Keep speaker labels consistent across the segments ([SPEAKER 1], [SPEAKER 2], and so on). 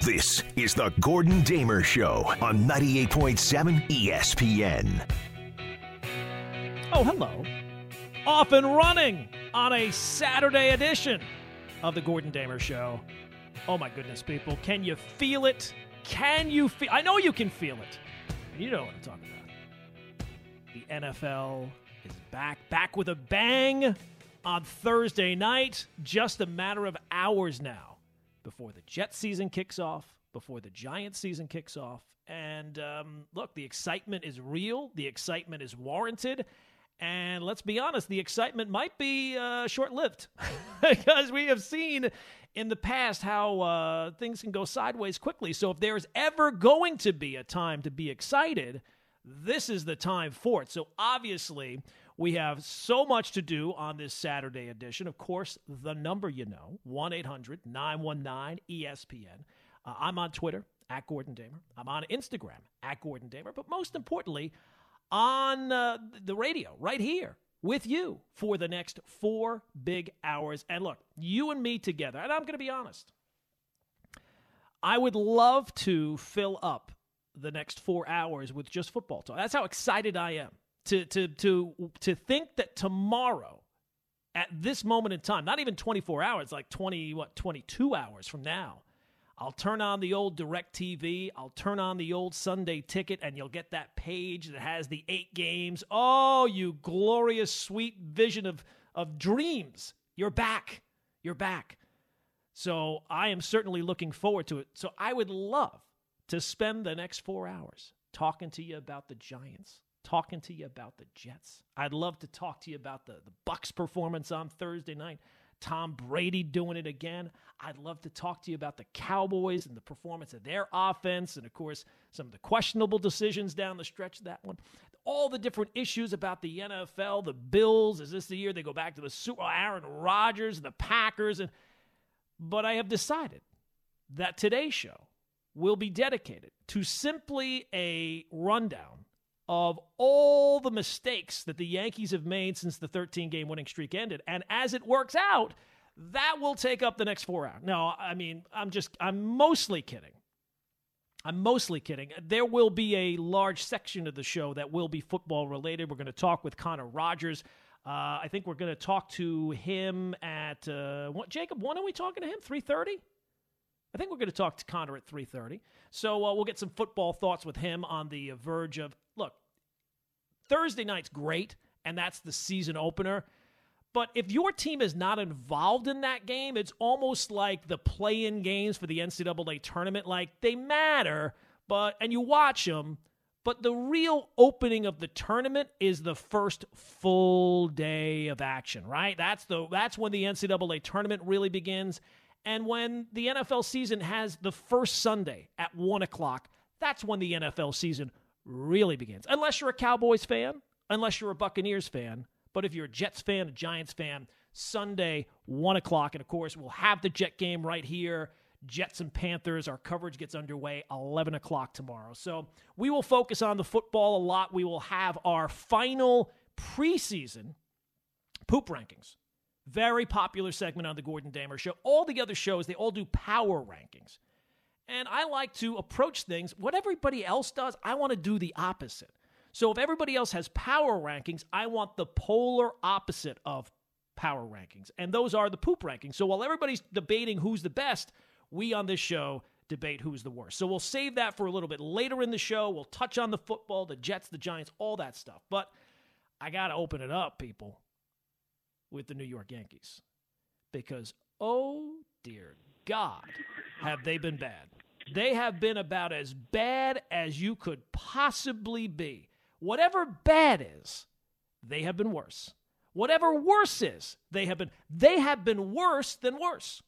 [SPEAKER 1] This is the Gordon Damer Show on 98.7 ESPN.
[SPEAKER 2] Oh, hello. Off and running on a Saturday edition of the Gordon Damer Show. Oh, my goodness, people. Can you feel it? Can you feel I know you can feel it. You know what I'm talking about. The NFL is back, back with a bang on Thursday night. Just a matter of hours now before the Jet season kicks off, before the Giants season kicks off. And um, look, the excitement is real, the excitement is warranted. And let's be honest, the excitement might be uh, short lived because we have seen in the past how uh, things can go sideways quickly. So if there's ever going to be a time to be excited, this is the time for it. So obviously, we have so much to do on this Saturday edition. Of course, the number you know 1 800 919 ESPN. Uh, I'm on Twitter at Gordon Damer. I'm on Instagram at Gordon Damer. But most importantly, on uh, the radio right here with you for the next four big hours. And look, you and me together, and I'm going to be honest, I would love to fill up the next four hours with just football talk. That's how excited I am to to to to think that tomorrow at this moment in time, not even 24 hours, like 20 what 22 hours from now, I'll turn on the old DirecTV, I'll turn on the old Sunday ticket and you'll get that page that has the 8 games. Oh, you glorious sweet vision of of dreams. You're back. You're back. So, I am certainly looking forward to it. So, I would love to spend the next 4 hours talking to you about the Giants talking to you about the Jets. I'd love to talk to you about the, the Bucs performance on Thursday night. Tom Brady doing it again. I'd love to talk to you about the Cowboys and the performance of their offense, and of course, some of the questionable decisions down the stretch of that one. All the different issues about the NFL, the Bills. Is this the year they go back to the Super? Uh, Aaron Rodgers, the Packers, and but I have decided that today's show will be dedicated to simply a rundown of all the mistakes that the Yankees have made since the 13 game winning streak ended. And as it works out, that will take up the next four hours. No, I mean, I'm just, I'm mostly kidding. I'm mostly kidding. There will be a large section of the show that will be football related. We're going to talk with Connor Rogers. Uh, I think we're going to talk to him at uh, what, Jacob. When are we talking to him? Three thirty. I think we're going to talk to Connor at three thirty. So uh, we'll get some football thoughts with him on the verge of. Thursday night's great, and that's the season opener. But if your team is not involved in that game, it's almost like the play in games for the NCAA tournament. Like they matter, but, and you watch them, but the real opening of the tournament is the first full day of action, right? That's the that's when the NCAA tournament really begins. And when the NFL season has the first Sunday at one o'clock, that's when the NFL season really begins. Unless you're a Cowboys fan, unless you're a Buccaneers fan. But if you're a Jets fan, a Giants fan, Sunday, 1 o'clock. And of course, we'll have the Jet game right here. Jets and Panthers. Our coverage gets underway 11 o'clock tomorrow. So we will focus on the football a lot. We will have our final preseason poop rankings. Very popular segment on the Gordon Damer show. All the other shows, they all do power rankings. And I like to approach things, what everybody else does, I want to do the opposite. So if everybody else has power rankings, I want the polar opposite of power rankings. And those are the poop rankings. So while everybody's debating who's the best, we on this show debate who's the worst. So we'll save that for a little bit later in the show. We'll touch on the football, the Jets, the Giants, all that stuff. But I got to open it up, people, with the New York Yankees. Because, oh dear God, have they been bad. They have been about as bad as you could possibly be. Whatever bad is, they have been worse. Whatever worse is, they have been they have been worse than worse.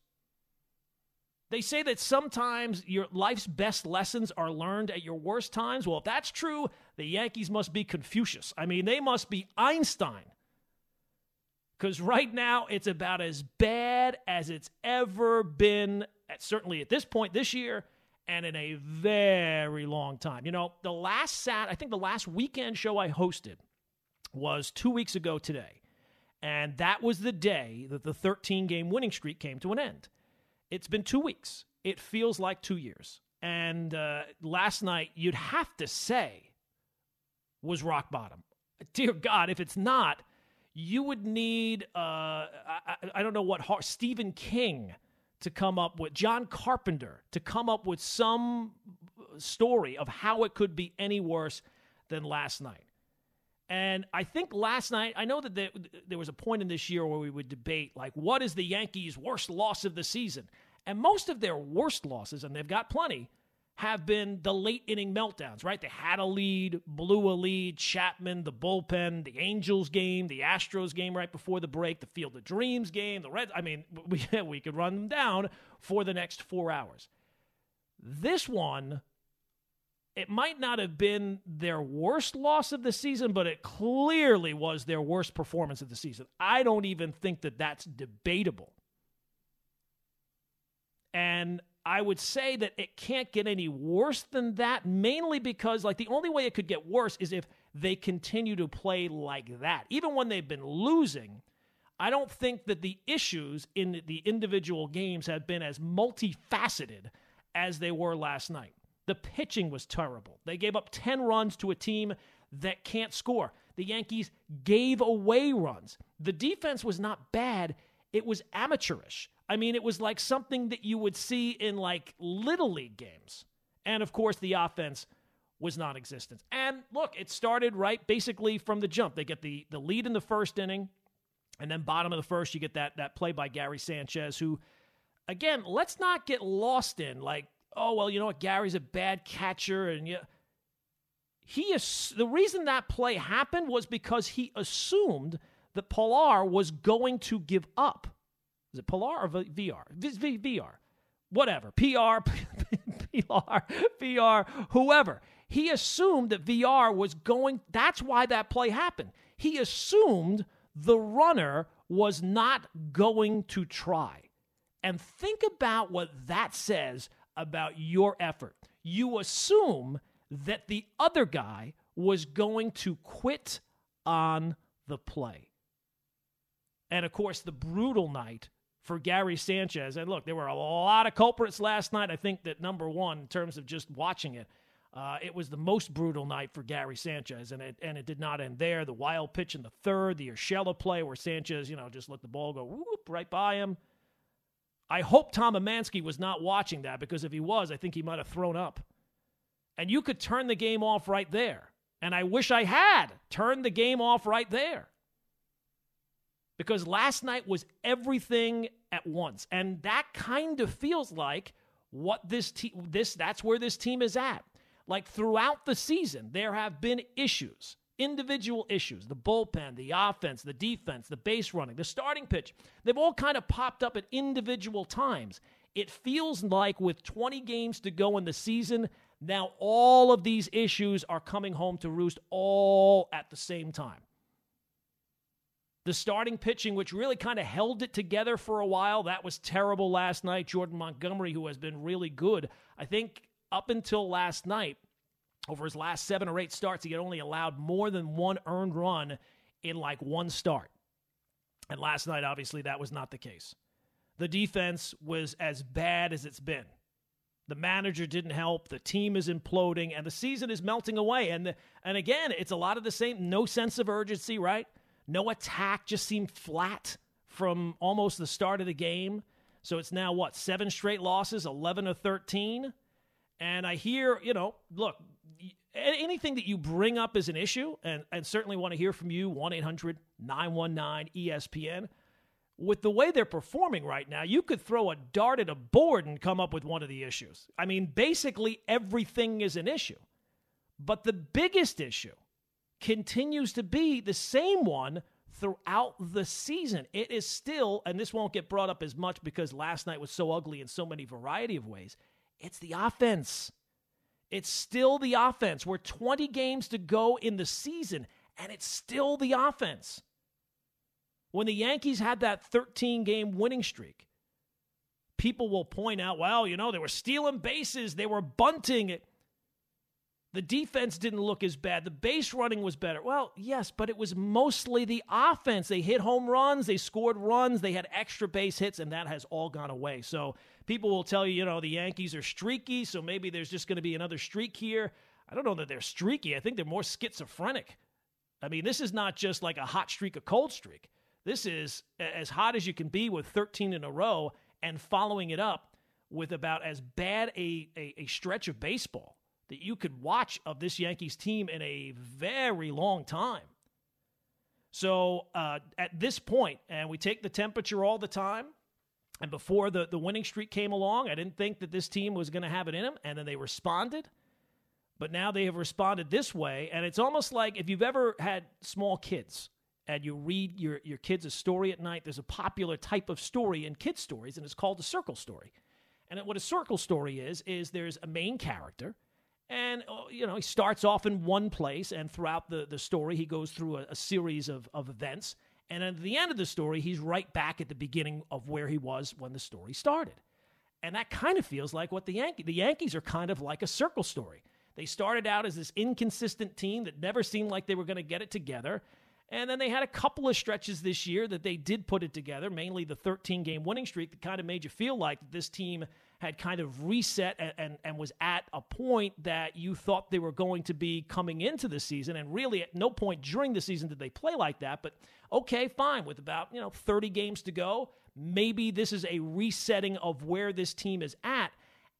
[SPEAKER 2] They say that sometimes your life's best lessons are learned at your worst times. Well, if that's true, the Yankees must be Confucius. I mean, they must be Einstein. Because right now, it's about as bad as it's ever been, at, certainly at this point this year, and in a very long time. You know, the last sat, I think the last weekend show I hosted was two weeks ago today. And that was the day that the 13 game winning streak came to an end. It's been two weeks. it feels like two years. And uh, last night, you'd have to say, was rock bottom. Dear God, if it's not, you would need, uh, I, I, don't know what, Stephen King to come up with, John Carpenter to come up with some story of how it could be any worse than last night. And I think last night, I know that there, was a point in this year where we would debate, like, what is the Yankees' worst loss of the season? And most of their worst losses, and they've got plenty, have been the late inning meltdowns, right? They had a lead, blew a lead, Chapman, the bullpen, the Angels game, the Astros game right before the break, the Field of Dreams game, the Reds. I mean, we, we could run them down for the next four hours. This one it might not have been their worst loss of the season, but it clearly was their worst performance of the season. I don't even think that that's debatable. And I would say that it can't get any worse than that, mainly because, like, the only way it could get worse is if they continue to play like that. Even when they've been losing, I don't think that the issues in the individual games have been as multifaceted as they were last night. The pitching was terrible. They gave up 10 runs to a team that can't score. The Yankees gave away runs. The defense was not bad, it was amateurish. I mean, it was like something that you would see in like little league games. And of course, the offense was non existent. And look, it started right basically from the jump. They get the, the lead in the first inning, and then bottom of the first, you get that, that play by Gary Sanchez, who, again, let's not get lost in like oh well, you know what, Gary's a bad catcher, and yeah. He is the reason that play happened was because he assumed that Pillar was going to give up. Is it Pillar or VR? V- VR, whatever. PR, PR, VR, whoever. He assumed that VR was going. That's why that play happened. He assumed the runner was not going to try. And think about what that says about your effort. You assume that the other guy was going to quit on the play. And of course, the brutal night for Gary Sanchez. And look, there were a lot of culprits last night. I think that number one, in terms of just watching it, uh, it was the most brutal night for Gary Sanchez, and it and it did not end there. The wild pitch in the third, the Urshela play where Sanchez, you know, just let the ball go whoop right by him. I hope Tom Amansky was not watching that because if he was, I think he might have thrown up. And you could turn the game off right there. And I wish I had turned the game off right there. Because last night was everything at once. And that kind of feels like what this team this that's where this team is at. Like throughout the season, there have been issues individual issues the bullpen, the offense, the defense, the base running, the starting pitch they've all kind of popped up at individual times. It feels like with 20 games to go in the season, now all of these issues are coming home to roost all at the same time. The starting pitching, which really kind of held it together for a while, that was terrible last night. Jordan Montgomery, who has been really good, I think up until last night, over his last seven or eight starts, he had only allowed more than one earned run in like one start. And last night, obviously, that was not the case. The defense was as bad as it's been. The manager didn't help. The team is imploding, and the season is melting away. And the, and again, it's a lot of the same. No sense of urgency, right? No attack. Just seemed flat from almost the start of the game. So it's now what seven straight losses, eleven or thirteen. And I hear, you know, look, anything that you bring up is an issue, and, and certainly want to hear from you, 1 800 919 ESPN. With the way they're performing right now, you could throw a dart at a board and come up with one of the issues. I mean, basically, everything is an issue. But the biggest issue continues to be the same one throughout the season. It is still, and this won't get brought up as much because last night was so ugly in so many variety of ways. It's the offense. It's still the offense. We're 20 games to go in the season, and it's still the offense. When the Yankees had that 13 game winning streak, people will point out, well, you know, they were stealing bases, they were bunting it. The defense didn't look as bad. The base running was better. Well, yes, but it was mostly the offense. They hit home runs, they scored runs, they had extra base hits, and that has all gone away. So people will tell you, you know, the Yankees are streaky, so maybe there's just going to be another streak here. I don't know that they're streaky. I think they're more schizophrenic. I mean, this is not just like a hot streak, a cold streak. This is as hot as you can be with 13 in a row and following it up with about as bad a, a, a stretch of baseball that you could watch of this Yankees team in a very long time. So uh, at this point, and we take the temperature all the time, and before the, the winning streak came along, I didn't think that this team was going to have it in them, and then they responded. But now they have responded this way, and it's almost like if you've ever had small kids and you read your, your kids a story at night, there's a popular type of story in kids' stories, and it's called a circle story. And what a circle story is, is there's a main character, and uh, you know he starts off in one place, and throughout the, the story, he goes through a, a series of, of events. And at the end of the story, he's right back at the beginning of where he was when the story started. And that kind of feels like what the Yankees the Yankees are kind of like a circle story. They started out as this inconsistent team that never seemed like they were going to get it together. And then they had a couple of stretches this year that they did put it together, mainly the 13 game winning streak that kind of made you feel like this team had kind of reset and, and, and, was at a point that you thought they were going to be coming into the season. And really, at no point during the season did they play like that. But okay, fine. With about, you know, 30 games to go, maybe this is a resetting of where this team is at.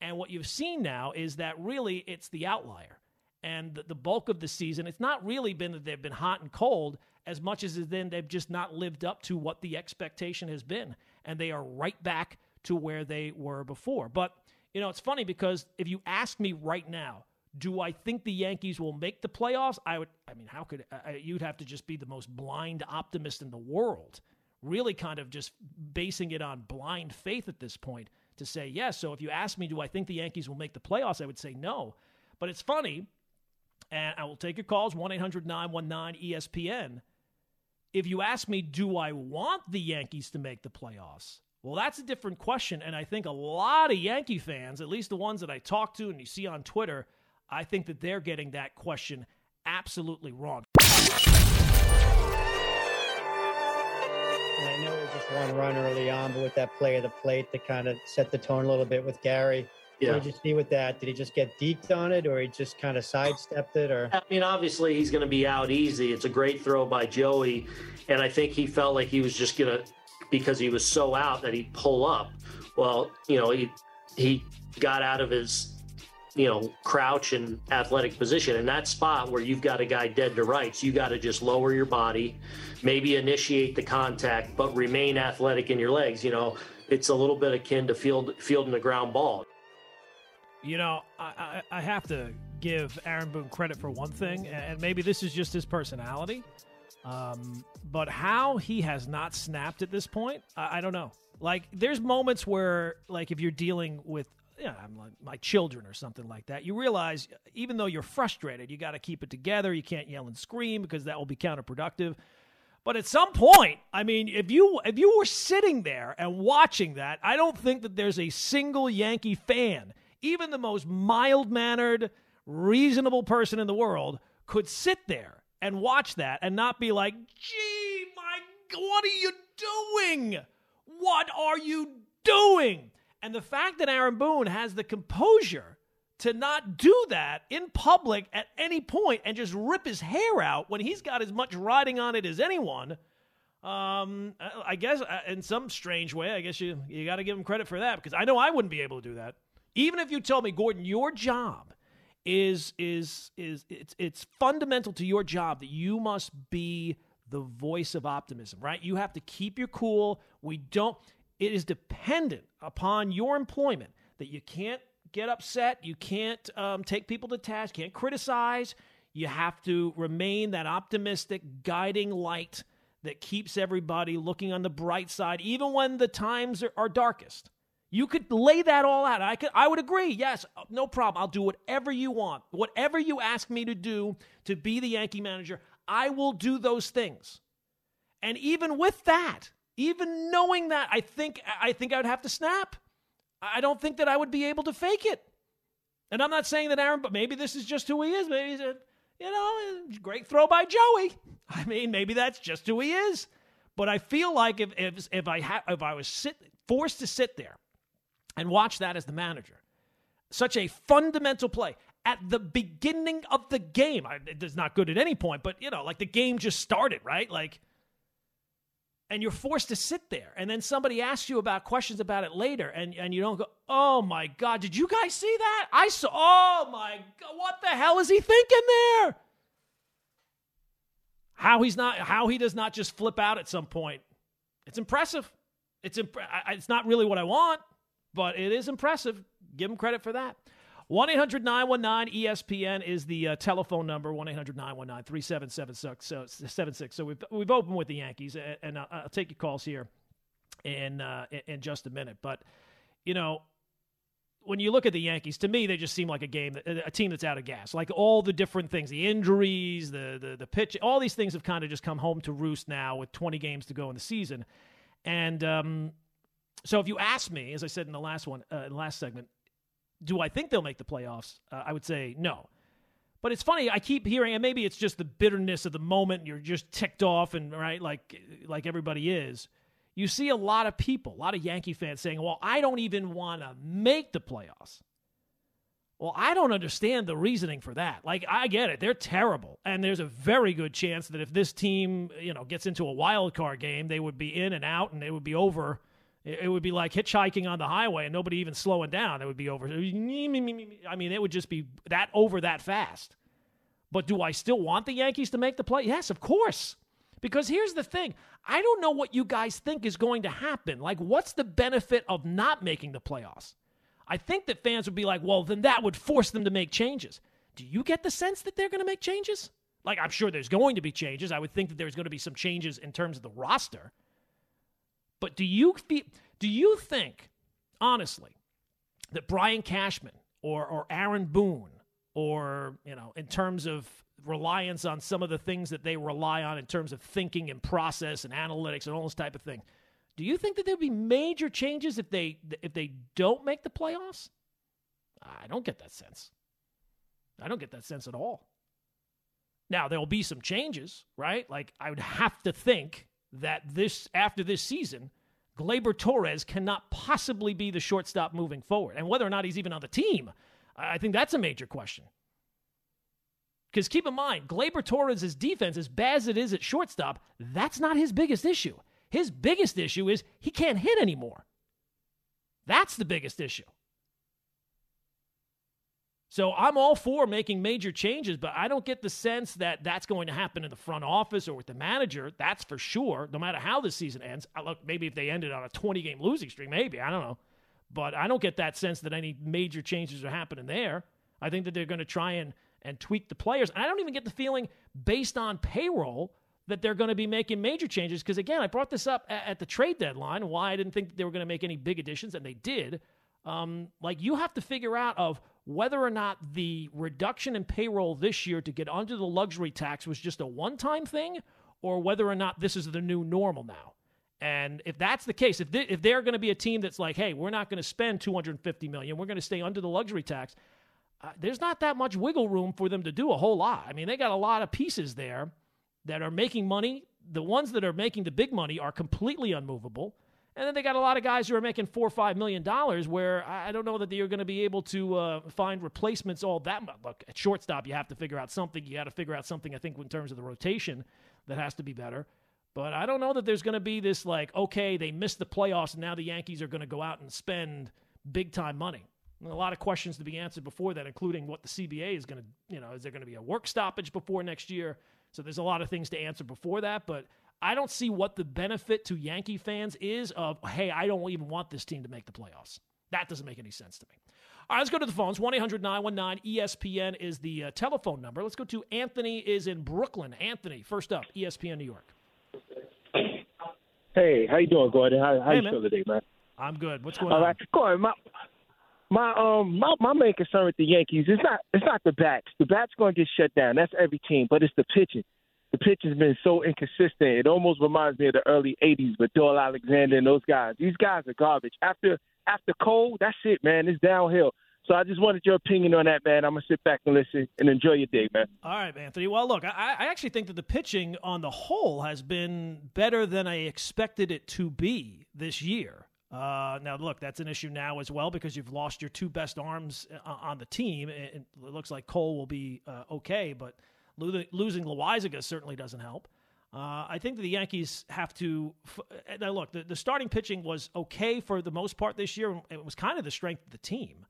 [SPEAKER 2] And what you've seen now is that really it's the outlier. And the, the bulk of the season, it's not really been that they've been hot and cold as much as then they've just not lived up to what the expectation has been. And they are right back to where they were before. But, you know, it's funny because if you ask me right now, do I think the Yankees will make the playoffs? I would, I mean, how could I, you'd have to just be the most blind optimist in the world, really kind of just basing it on blind faith at this point to say yes. So if you ask me, do I think the Yankees will make the playoffs? I would say no. But it's funny, and I will take your calls 1 800 919 ESPN. If you ask me, do I want the Yankees to make the playoffs? Well, that's a different question. And I think a lot of Yankee fans, at least the ones that I talk to and you see on Twitter, I think that they're getting that question absolutely wrong.
[SPEAKER 3] And I know it was just one run early on, but with that play of the plate to kind of set the tone a little bit with Gary. Yeah. What did you see with that? Did he just get deked on it or he just kind of sidestepped it or
[SPEAKER 4] I mean obviously he's gonna be out easy. It's a great throw by Joey. And I think he felt like he was just gonna because he was so out that he'd pull up. Well, you know, he he got out of his you know crouch and athletic position. In that spot where you've got a guy dead to rights you got to just lower your body maybe initiate the contact but remain athletic in your legs. You know it's a little bit akin to field fielding the ground ball.
[SPEAKER 2] You know I, I, I have to give aaron boone credit for one thing and maybe this is just his personality um, but how he has not snapped at this point, I, I don't know. Like, there's moments where, like, if you're dealing with yeah, I'm like my children or something like that. You realize even though you're frustrated, you got to keep it together. You can't yell and scream because that will be counterproductive. But at some point, I mean, if you if you were sitting there and watching that, I don't think that there's a single Yankee fan, even the most mild-mannered, reasonable person in the world could sit there and watch that and not be like, gee, my, what are you doing? What are you doing? And the fact that Aaron Boone has the composure to not do that in public at any point and just rip his hair out when he's got as much riding on it as anyone. Um, I guess uh, in some strange way, I guess you you got to give him credit for that because I know I wouldn't be able to do that. Even if you told me, Gordon, your job is is is it's it's fundamental to your job that you must be the voice of optimism, right? You have to keep your cool. We don't it is dependent upon your employment that you can't get upset, you can't um, take people to task, can't criticize. You have to remain that optimistic, guiding light that keeps everybody looking on the bright side, even when the times are, are darkest. You could lay that all out. I could I would agree. Yes, no problem. I'll do whatever you want. Whatever you ask me to do to be the Yankee manager, I will do those things. And even with that, even knowing that, I think I think I would have to snap. I don't think that I would be able to fake it. And I'm not saying that Aaron, but maybe this is just who he is. Maybe he's a, you know, great throw by Joey. I mean, maybe that's just who he is. But I feel like if if if I ha- if I was sit forced to sit there and watch that as the manager, such a fundamental play. At the beginning of the game. It's not good at any point, but you know, like the game just started, right? Like and you're forced to sit there and then somebody asks you about questions about it later and, and you don't go oh my god did you guys see that? I saw oh my god what the hell is he thinking there? How he's not how he does not just flip out at some point. It's impressive. It's imp- it's not really what i want but it is impressive give him credit for that 1 800 919 ESPN is the uh, telephone number 1 800 919 3776. So, 76. so we've, we've opened with the Yankees, and, and I'll, I'll, take your calls here in, uh, in just a minute. But, you know, when you look at the Yankees, to me, they just seem like a game, a team that's out of gas. Like all the different things, the injuries, the the, the pitch, all these things have kind of just come home to roost now with 20 games to go in the season. And um, so, if you ask me, as I said in the last one, uh, in the last segment, do I think they'll make the playoffs? Uh, I would say no. But it's funny. I keep hearing, and maybe it's just the bitterness of the moment. You're just ticked off, and right, like like everybody is. You see a lot of people, a lot of Yankee fans saying, "Well, I don't even want to make the playoffs." Well, I don't understand the reasoning for that. Like, I get it; they're terrible, and there's a very good chance that if this team, you know, gets into a wild card game, they would be in and out, and they would be over it would be like hitchhiking on the highway and nobody even slowing down. It would be over. I mean, it would just be that over that fast. But do I still want the Yankees to make the play? Yes, of course. Because here's the thing I don't know what you guys think is going to happen. Like, what's the benefit of not making the playoffs? I think that fans would be like, well, then that would force them to make changes. Do you get the sense that they're going to make changes? Like, I'm sure there's going to be changes. I would think that there's going to be some changes in terms of the roster. But do you do you think, honestly, that Brian Cashman or, or Aaron Boone or, you know, in terms of reliance on some of the things that they rely on in terms of thinking and process and analytics and all this type of thing, do you think that there'd be major changes if they if they don't make the playoffs? I don't get that sense. I don't get that sense at all. Now, there'll be some changes, right? Like I would have to think that this after this season, Gleyber Torres cannot possibly be the shortstop moving forward. And whether or not he's even on the team, I think that's a major question. Because keep in mind, Gleyber Torres' defense, as bad as it is at shortstop, that's not his biggest issue. His biggest issue is he can't hit anymore. That's the biggest issue. So I'm all for making major changes, but I don't get the sense that that's going to happen in the front office or with the manager. That's for sure. No matter how this season ends, I look maybe if they ended on a 20 game losing streak, maybe I don't know, but I don't get that sense that any major changes are happening there. I think that they're going to try and and tweak the players. I don't even get the feeling based on payroll that they're going to be making major changes because again, I brought this up at, at the trade deadline why I didn't think they were going to make any big additions, and they did. Um, like you have to figure out of whether or not the reduction in payroll this year to get under the luxury tax was just a one time thing or whether or not this is the new normal now. And if that's the case, if, they, if they're going to be a team that's like, hey, we're not going to spend 250 million, we're going to stay under the luxury tax, uh, there's not that much wiggle room for them to do a whole lot. I mean, they got a lot of pieces there that are making money. The ones that are making the big money are completely unmovable. And then they got a lot of guys who are making four or five million dollars, where I don't know that you're going to be able to uh, find replacements all that much. Look, at shortstop, you have to figure out something. You got to figure out something, I think, in terms of the rotation that has to be better. But I don't know that there's going to be this like, okay, they missed the playoffs, and now the Yankees are going to go out and spend big time money. a lot of questions to be answered before that, including what the CBA is going to, you know, is there going to be a work stoppage before next year? So there's a lot of things to answer before that, but I don't see what the benefit to Yankee fans is of, hey, I don't even want this team to make the playoffs. That doesn't make any sense to me. All right, let's go to the phones. 1 800 919 ESPN is the uh, telephone number. Let's go to Anthony is in Brooklyn. Anthony, first up, ESPN New York.
[SPEAKER 5] Hey, how you doing, Gordon? How, how
[SPEAKER 2] hey,
[SPEAKER 5] you
[SPEAKER 2] man.
[SPEAKER 5] feel today, man?
[SPEAKER 2] I'm good. What's going
[SPEAKER 5] All
[SPEAKER 2] on?
[SPEAKER 5] All right, Gordon, my my um my, my main concern with the Yankees is not it's not the bats. The bats going to get shut down. That's every team, but it's the pitching the pitch has been so inconsistent. It almost reminds me of the early '80s with Doyle Alexander and those guys. These guys are garbage. After after Cole, that's it, man. It's downhill. So I just wanted your opinion on that, man. I'm gonna sit back and listen and enjoy your day, man.
[SPEAKER 2] All right, Anthony. Well, look, I, I actually think that the pitching on the whole has been better than I expected it to be this year. Uh, now, look, that's an issue now as well because you've lost your two best arms uh, on the team. It, it looks like Cole will be uh, okay, but losing Loaisiga certainly doesn't help. Uh, I think that the Yankees have to. Now, look, the, the starting pitching was okay for the most part this year. It was kind of the strength of the team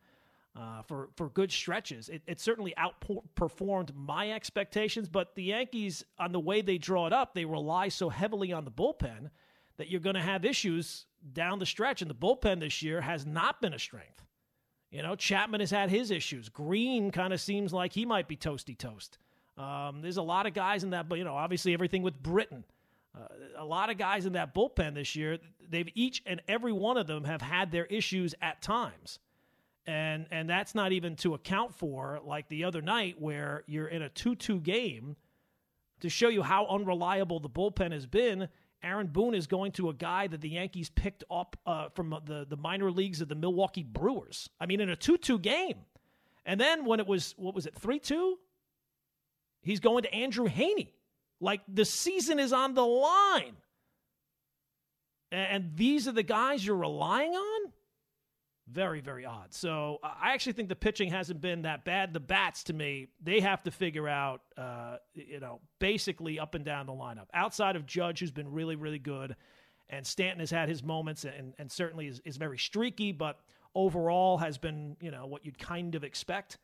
[SPEAKER 2] uh, for for good stretches. It, it, certainly outperformed my expectations, but the Yankees, on the way they draw it up, they rely so heavily on the bullpen that you're going to have issues down the stretch. And the bullpen this year has not been a strength. You know, Chapman has had his issues. Green kind of seems like he might be toasty toast. Um, there's a lot of guys in that, but you know, obviously everything with Britton. Uh, a lot of guys in that bullpen this year, they've each and every one of them have had their issues at times. And and that's not even to account for like the other night where you're in a 2-2 game to show you how unreliable the bullpen has been. Aaron Boone is going to a guy that the Yankees picked up uh, from the, the minor leagues of the Milwaukee Brewers. I mean, in a 2 2 game. And then when it was, what was it, 3 2? He's going to Andrew Heaney. Like the season is on the line. And these are the guys you're relying on? Very, very odd. So I actually think the pitching hasn't been that bad. The bats, to me, they have to figure out, uh, you know, basically up and down the lineup. Outside of Judge, who's been really, really good, and Stanton has had his moments and, and certainly is, is very streaky, but overall has been, you know, what you'd kind of expect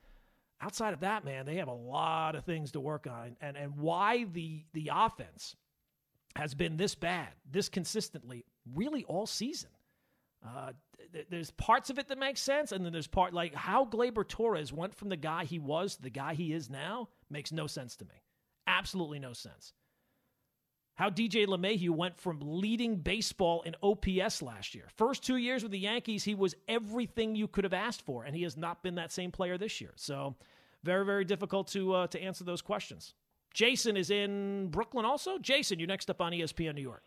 [SPEAKER 2] outside of that, man, they have a lot of things to work on. And and why the the offense has been this bad, this consistently, really all season. Uh, th- there's parts of it that make sense, and then there's part like how Gleyber Torres went from the guy he was to the guy he is now makes no sense to me. Absolutely no sense. How DJ LeMahieu went from leading baseball in OPS last year. First two years with the Yankees, he was everything you could have asked for, and he has not been that same player this year. So, very, very difficult to uh, to answer those questions. Jason is in Brooklyn also. Jason, you're next up on ESPN New York.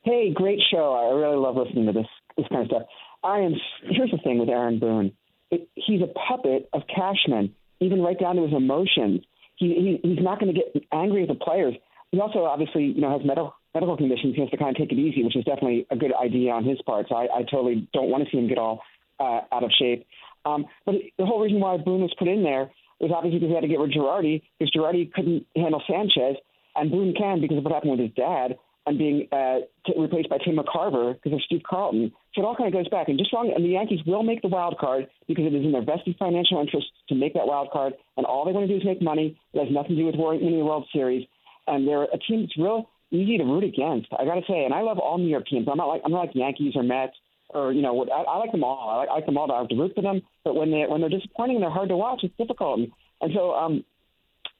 [SPEAKER 6] Hey, great show. I really love listening to this this kind of stuff. I am. Here's the thing with Aaron Boone. It, he's a puppet of Cashman, even right down to his emotions. He, he he's not going to get angry at the players he also obviously, you know, has medical medical conditions. He has to kind of take it easy, which is definitely a good idea on his part. So I, I totally don't want to see him get all uh, out of shape. Um, but the whole reason why Boone was put in there was obviously because he had to get rid of Girardi because Girardi couldn't handle Sanchez, and Boone can because of what happened with his dad and being uh, t- replaced by Tim McCarver because of Steve Carlton. So it all kind of goes back. And just long, and the Yankees will make the wild card because it is in their vested financial interest to make that wild card, and all they want to do is make money. It has nothing to do with winning the World Series and they're a team that's real easy to root against. I got to say, and I love all New York teams. I'm not like I'm not like Yankees or Mets or you know I, I like them all. I like, I like them all. I have to root for them, but when they when they're disappointing and they're hard to watch, it's difficult. And, and so, um,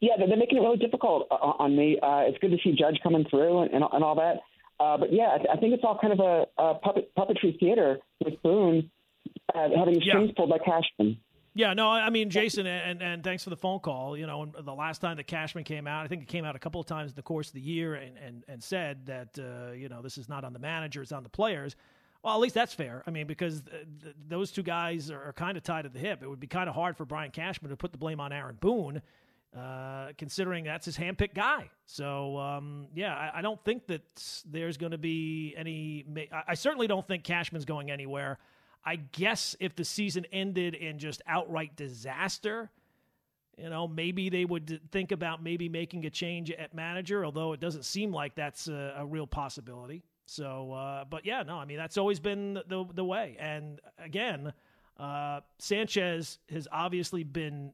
[SPEAKER 6] yeah, they're, they're making it really difficult on me. Uh, it's good to see Judge coming through and, and, and all that. Uh, but yeah, I, th- I think it's all kind of a, a puppet puppetry theater with Boone uh, having the strings pulled by Cashman.
[SPEAKER 2] Yeah, no, I mean, Jason, and, and thanks for the phone call. You know, the last time that Cashman came out, I think it came out a couple of times in the course of the year and, and, and said that, uh, you know, this is not on the manager, it's on the players. Well, at least that's fair. I mean, because th- th- those two guys are, are kind of tied at the hip. It would be kind of hard for Brian Cashman to put the blame on Aaron Boone, uh, considering that's his handpicked guy. So, um, yeah, I, I, don't think that there's going to be any. I, I certainly don't think Cashman's going anywhere. I guess if the season ended in just outright disaster, you know, maybe they would think about maybe making a change at manager, although it doesn't seem like that's a, a real possibility. So, uh, but yeah, no, I mean, that's always been the, the way. And again, uh, Sanchez has obviously been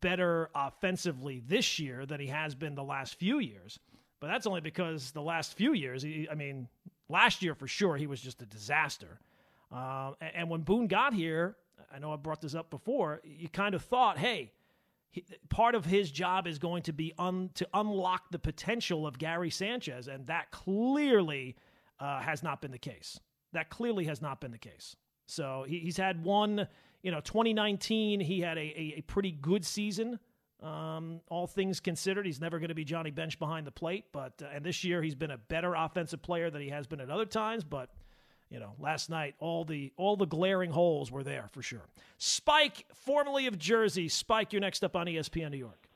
[SPEAKER 2] better offensively this year than he has been the last few years. But that's only because the last few years, he, I mean, last year for sure, he was just a disaster. Uh, and when Boone got here, I know I brought this up before, you kind of thought, hey, he, part of his job is going to be un, to unlock the potential of Gary Sanchez, and that clearly uh, has not been the case. That clearly has not been the case. So he, he's had one, you know, 2019, he had a, a, a pretty good season. Um, all things considered, he's never going to be Johnny Bench behind the plate, but uh, and this year he's been a better offensive player than he has been at other times. But you know, last night all the all the glaring holes were there for sure. Spike, formerly of Jersey, Spike, you're next up on ESPN New York.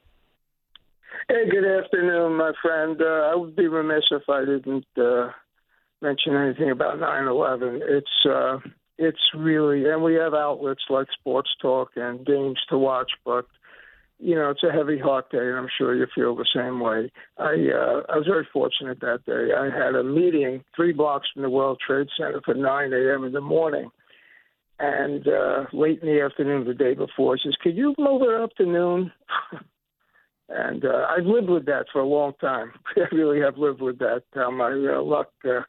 [SPEAKER 7] Hey, good afternoon, my friend. Uh, I would be remiss if I didn't uh, mention anything about 9/11. It's uh, it's really, and we have outlets like Sports Talk and games to watch, but you know, it's a heavy heart day, and I'm sure you feel the same way. I uh, I was very fortunate that day. I had a meeting three blocks from the World Trade Center for 9 a.m. in the morning, and uh, late in the afternoon the day before, says, "Could you move it up to noon?" and uh, I've lived with that for a long time. I really have lived with that. Uh, my uh, luck uh,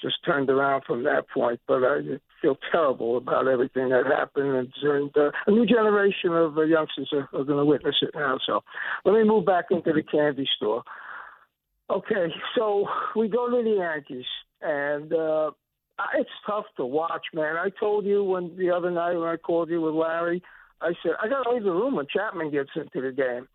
[SPEAKER 7] just turned around from that point. But I feel terrible about everything that happened, and, and uh, a new generation of uh, youngsters are, are going to witness it now. So let me move back into the candy store. Okay, so we go to the Yankees, and uh, it's tough to watch, man. I told you when the other night when I called you with Larry, I said I got to leave the room when Chapman gets into the game.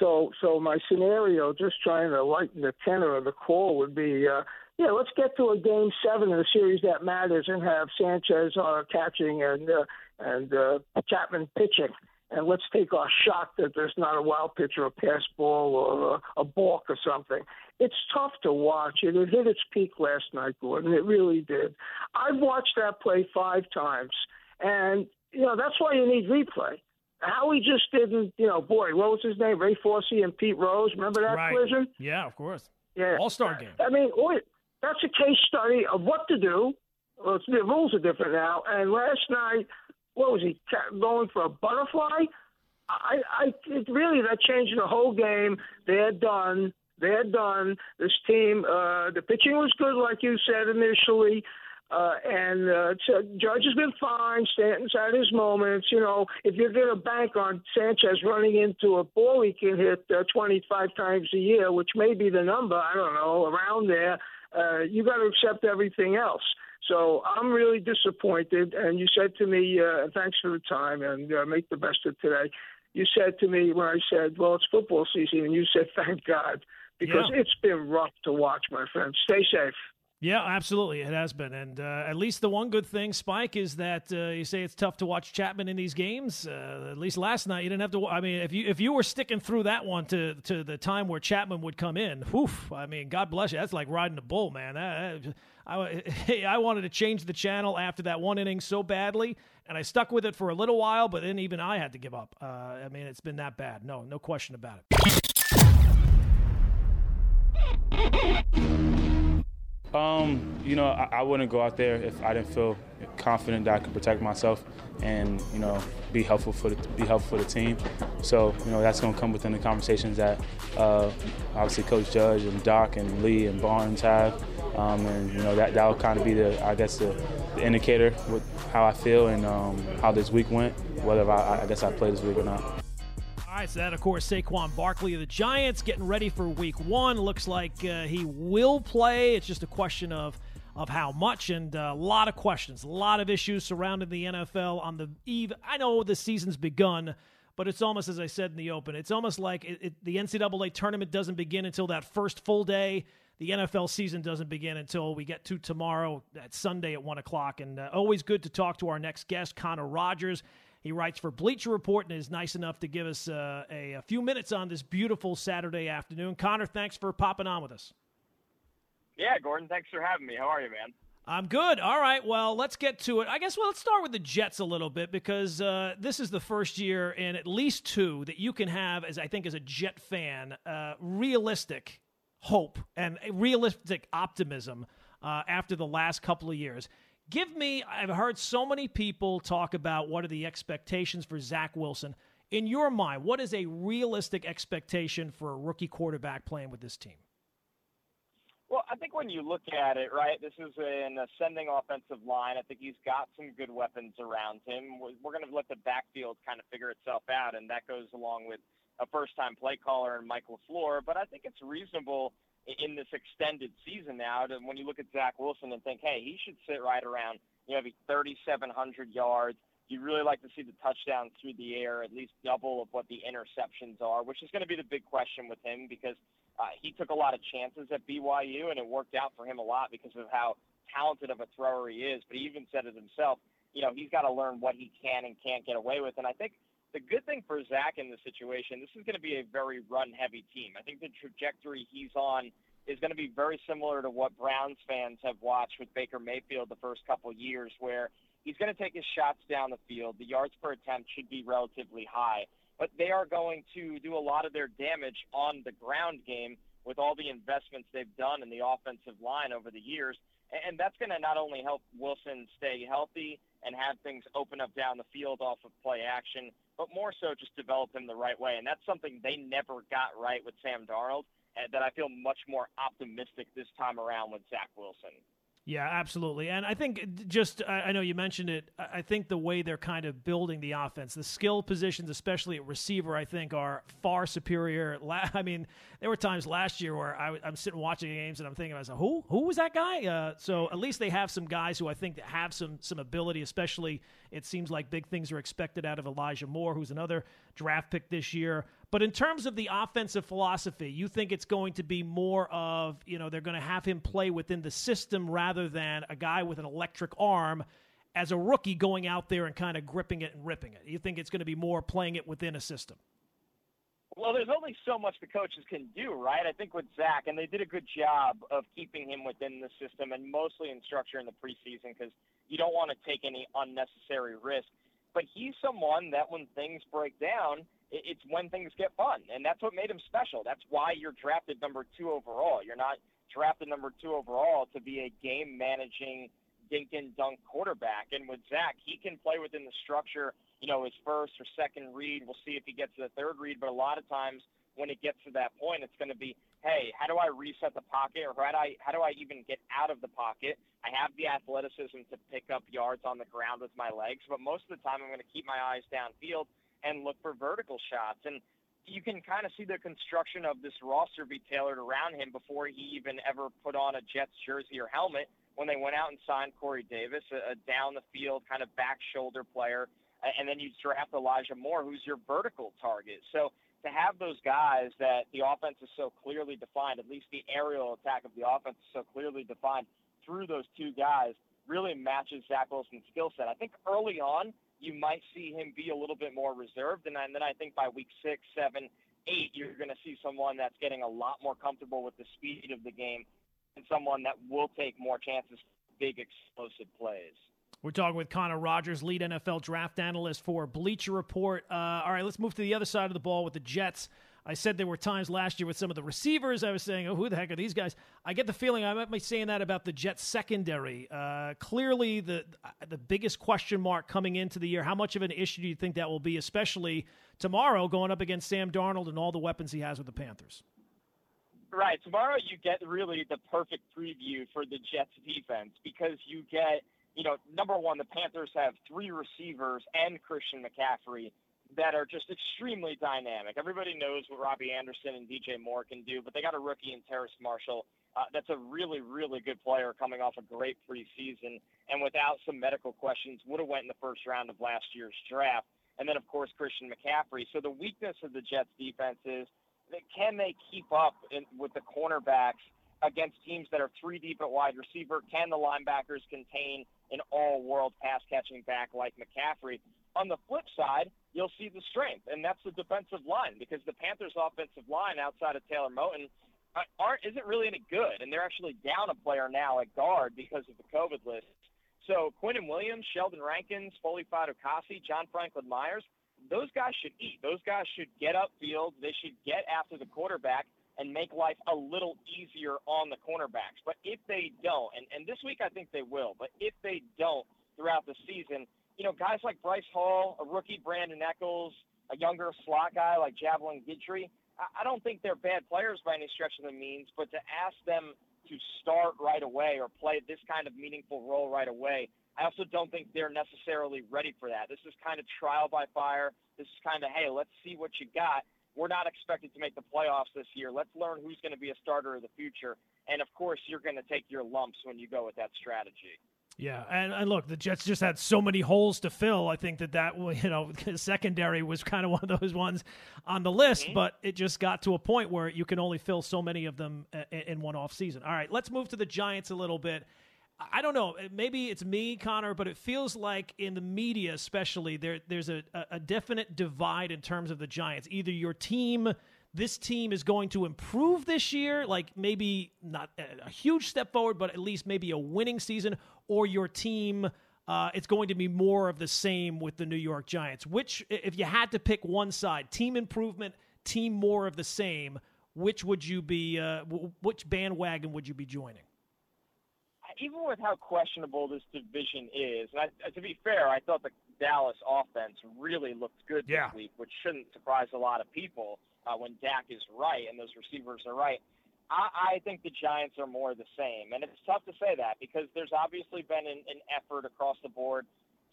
[SPEAKER 7] So, so my scenario, just trying to lighten the tenor of the call, would be uh, yeah, let's get to a game seven in a series that matters and have Sanchez uh, catching and uh, and uh, Chapman pitching. And let's take our shot that there's not a wild pitch or a pass ball or a, a balk or something. It's tough to watch. It, it hit its peak last night, Gordon. It really did. I've watched that play five times, and you know that's why you need replay. Howie just didn't, you know, boy, what was his name? Ray Fosse and Pete Rose. Remember that
[SPEAKER 2] right.
[SPEAKER 7] collision?
[SPEAKER 2] Yeah, of course.
[SPEAKER 7] Yeah.
[SPEAKER 2] All star game.
[SPEAKER 7] I mean, that's a case study of what to do. Well, the rules are different now. And last night, what was he going for a butterfly? I, I it really that changed the whole game. They're done. They're done. This team, uh, the pitching was good, like you said initially. Uh, and uh, Judge has been fine. Stanton's had his moments. You know, if you're going to bank on Sanchez running into a ball he can hit uh, 25 times a year, which may be the number, I don't know, around there, uh, you got to accept everything else. So I'm really disappointed. And you said to me, uh, thanks for the time and uh, make the best of today. You said to me when I said, well, it's football season, and you said, thank God, because yeah. it's been rough to watch, my friend. Stay safe.
[SPEAKER 2] Yeah, absolutely, it has been, and uh, at least the one good thing, Spike, is that uh, you say it's tough to watch Chapman in these games. Uh, at least last night, you didn't have to. I mean, if you if you were sticking through that one to to the time where Chapman would come in, whew, I mean, God bless you. That's like riding a bull, man. That, I, I wanted to change the channel after that one inning so badly, and I stuck with it for a little while, but then even I had to give up. Uh, I mean, it's been that bad. No, no question about
[SPEAKER 8] it. Um, you know, I, I, wouldn't go out there if I didn't feel confident that I could protect myself and you know be helpful for the be helpful for the team. So you know that's going to come within the conversations that uh, obviously Coach Judge and Doc and Lee and Barnes have, um, and you know that that will kind of be the I guess the, the indicator with how I feel and um, how this week went, whether I, I guess I play this week or not.
[SPEAKER 2] All right, so that, of course, Saquon Barkley of the Giants getting ready for week one. Looks like uh, he will play. It's just a question of of how much and uh, a lot of questions, a lot of issues surrounding the NFL on the eve. I know the season's begun, but it's almost as I said in the open. It's almost like it, it, the NCAA tournament doesn't begin until that first full day. The NFL season doesn't begin until we get to tomorrow, that Sunday at one o'clock. And uh, always good to talk to our next guest, Connor Rogers. He writes for Bleacher Report and is nice enough to give us uh, a, a few minutes on this beautiful Saturday afternoon. Connor, thanks for popping on with us.
[SPEAKER 9] Yeah, Gordon, thanks for having me. How are you, man?
[SPEAKER 2] I'm good. All right. Well, let's get to it. I guess well, let's start with the Jets a little bit because uh, this is the first year in at least two that you can have, as I think, as a Jet fan, uh, realistic hope and realistic optimism uh, after the last couple of years. Give me, I've heard so many people talk about what are the expectations for Zach Wilson. In your mind, what is a realistic expectation for a rookie quarterback playing with this team?
[SPEAKER 9] Well, I think when you look at it, right, this is an ascending offensive line. I think he's got some good weapons around him. We're going to let the backfield kind of figure itself out, and that goes along with a first-time play caller and Mike LaFleur. But I think it's reasonable in this extended season now when you look at Zach Wilson and think, hey, he should sit right around you know maybe 3,700 yards. You'd really like to see the touchdowns through the air, at least double of what the interceptions are, which is going to be the big question with him because uh, he took a lot of chances at BYU and it worked out for him a lot because of how talented of a thrower he is, but he even said it himself. You know, he's got to learn what he can and can't get away with. And I think the good thing for Zach in this situation, this is going to be a very run-heavy team. I think the trajectory he's on is going to be very similar to what Browns fans have watched with Baker Mayfield the first couple years, where he's going to take his shots down the field. The yards per attempt should be relatively high, but they are going to do a lot of their damage on the ground game with all the investments they've done in the offensive line over the years. And that's going to not only help Wilson stay healthy and have things open up down the field off of play action, but more so just develop him the right way. And that's something they never got right with Sam Darnold, and that I feel much more optimistic this time around with Zach Wilson.
[SPEAKER 2] Yeah, absolutely. And I think just, I know you mentioned it, I think the way they're kind of building the offense, the skill positions, especially at receiver, I think are far superior. I mean, there were times last year where I, am sitting watching games and I'm thinking, I was like, who? Who was that guy? Uh, so at least they have some guys who I think have some, some ability, especially it seems like big things are expected out of Elijah Moore, who's another draft pick this year. But in terms of the offensive philosophy, you think it's going to be more of, you know, they're going to have him play within the system rather than a guy with an electric arm as a rookie going out there and kind of gripping it and ripping it. You think it's going to be more playing it within a system?
[SPEAKER 9] Well, there's only so much the coaches can do, right? I think with Zach, and they did a good job of keeping him within the system and mostly in structure in the preseason because you don't want to take any unnecessary risk. But he's someone that when things break down, it's when things get fun, and that's what made him special. That's why you're drafted number two overall. You're not drafted number two overall to be a game managing dink and dunk quarterback. And with Zach, he can play within the structure. You know, his first or second read. We'll see if he gets to the third read. But a lot of times when it gets to that point, it's going to be, hey, how do I reset the pocket, or how do I how do I even get out of the pocket? I have the athleticism to pick up yards on the ground with my legs, but most of the time I'm going to keep my eyes downfield and look for vertical shots. And you can kind of see the construction of this roster be tailored around him before he even ever put on a Jets jersey or helmet when they went out and signed Corey Davis, a, a down the field kind of back shoulder player. And then you draft Elijah Moore, who's your vertical target. So to have those guys that the offense is so clearly defined, at least the aerial attack of the offense is so clearly defined through those two guys, really matches Zach Wilson's skill set. I think early on, you might see him be a little bit more reserved. And then I think by week six, seven, eight, you're going to see someone that's getting a lot more comfortable with the speed of the game and someone that will take more chances, big explosive plays.
[SPEAKER 2] We're talking with Connor Rogers, lead NFL draft analyst for Bleacher Report. Uh, all right, let's move to the other side of the ball with the Jets. I said there were times last year with some of the receivers. I was saying, oh, who the heck are these guys? I get the feeling I might be saying that about the Jets secondary. Uh, clearly, the the biggest question mark coming into the year. How much of an issue do you think that will be, especially tomorrow going up against Sam Darnold and all the weapons he has with the Panthers?
[SPEAKER 9] Right. Tomorrow you get really the perfect preview for the Jets defense because you get, you know, number one, the Panthers have three receivers and Christian McCaffrey that are just extremely dynamic. Everybody knows what Robbie Anderson and DJ Moore can do, but they got a rookie in Terrace Marshall uh, that's a really, really good player coming off a great preseason, and without some medical questions, would have went in the first round of last year's draft. And then, of course, Christian McCaffrey. So the weakness of the Jets' defense is that can they keep up in, with the cornerbacks against teams that are three deep at wide receiver? Can the linebackers contain an all-world pass-catching back like McCaffrey? On the flip side, you'll see the strength, and that's the defensive line because the Panthers' offensive line outside of Taylor Moton aren't isn't really any good, and they're actually down a player now at guard because of the COVID list. So Quinnen Williams, Sheldon Rankins, Foley Fatukasi, John Franklin Myers, those guys should eat. Those guys should get upfield. They should get after the quarterback and make life a little easier on the cornerbacks. But if they don't, and, and this week I think they will, but if they don't throughout the season, you know, guys like Bryce Hall, a rookie Brandon Echols, a younger slot guy like Javelin Guidry, I don't think they're bad players by any stretch of the means, but to ask them to start right away or play this kind of meaningful role right away, I also don't think they're necessarily ready for that. This is kind of trial by fire. This is kind of, hey, let's see what you got. We're not expected to make the playoffs this year. Let's learn who's going to be a starter of the future. And of course, you're going to take your lumps when you go with that strategy.
[SPEAKER 2] Yeah, and, and look, the Jets just had so many holes to fill. I think that that you know secondary was kind of one of those ones on the list, mm-hmm. but it just got to a point where you can only fill so many of them in one off season. All right, let's move to the Giants a little bit. I don't know. Maybe it's me, Connor, but it feels like in the media, especially, there there's a, a definite divide in terms of the Giants. Either your team, this team is going to improve this year, like maybe not a huge step forward, but at least maybe a winning season, or your team. Uh, it's going to be more of the same with the New York Giants. Which, if you had to pick one side, team improvement, team more of the same, which would you be? Uh, which bandwagon would you be joining?
[SPEAKER 9] Even with how questionable this division is, and I, to be fair, I thought the Dallas offense really looked good
[SPEAKER 2] yeah.
[SPEAKER 9] this week, which shouldn't surprise a lot of people uh, when Dak is right and those receivers are right. I, I think the Giants are more the same, and it's tough to say that because there's obviously been an, an effort across the board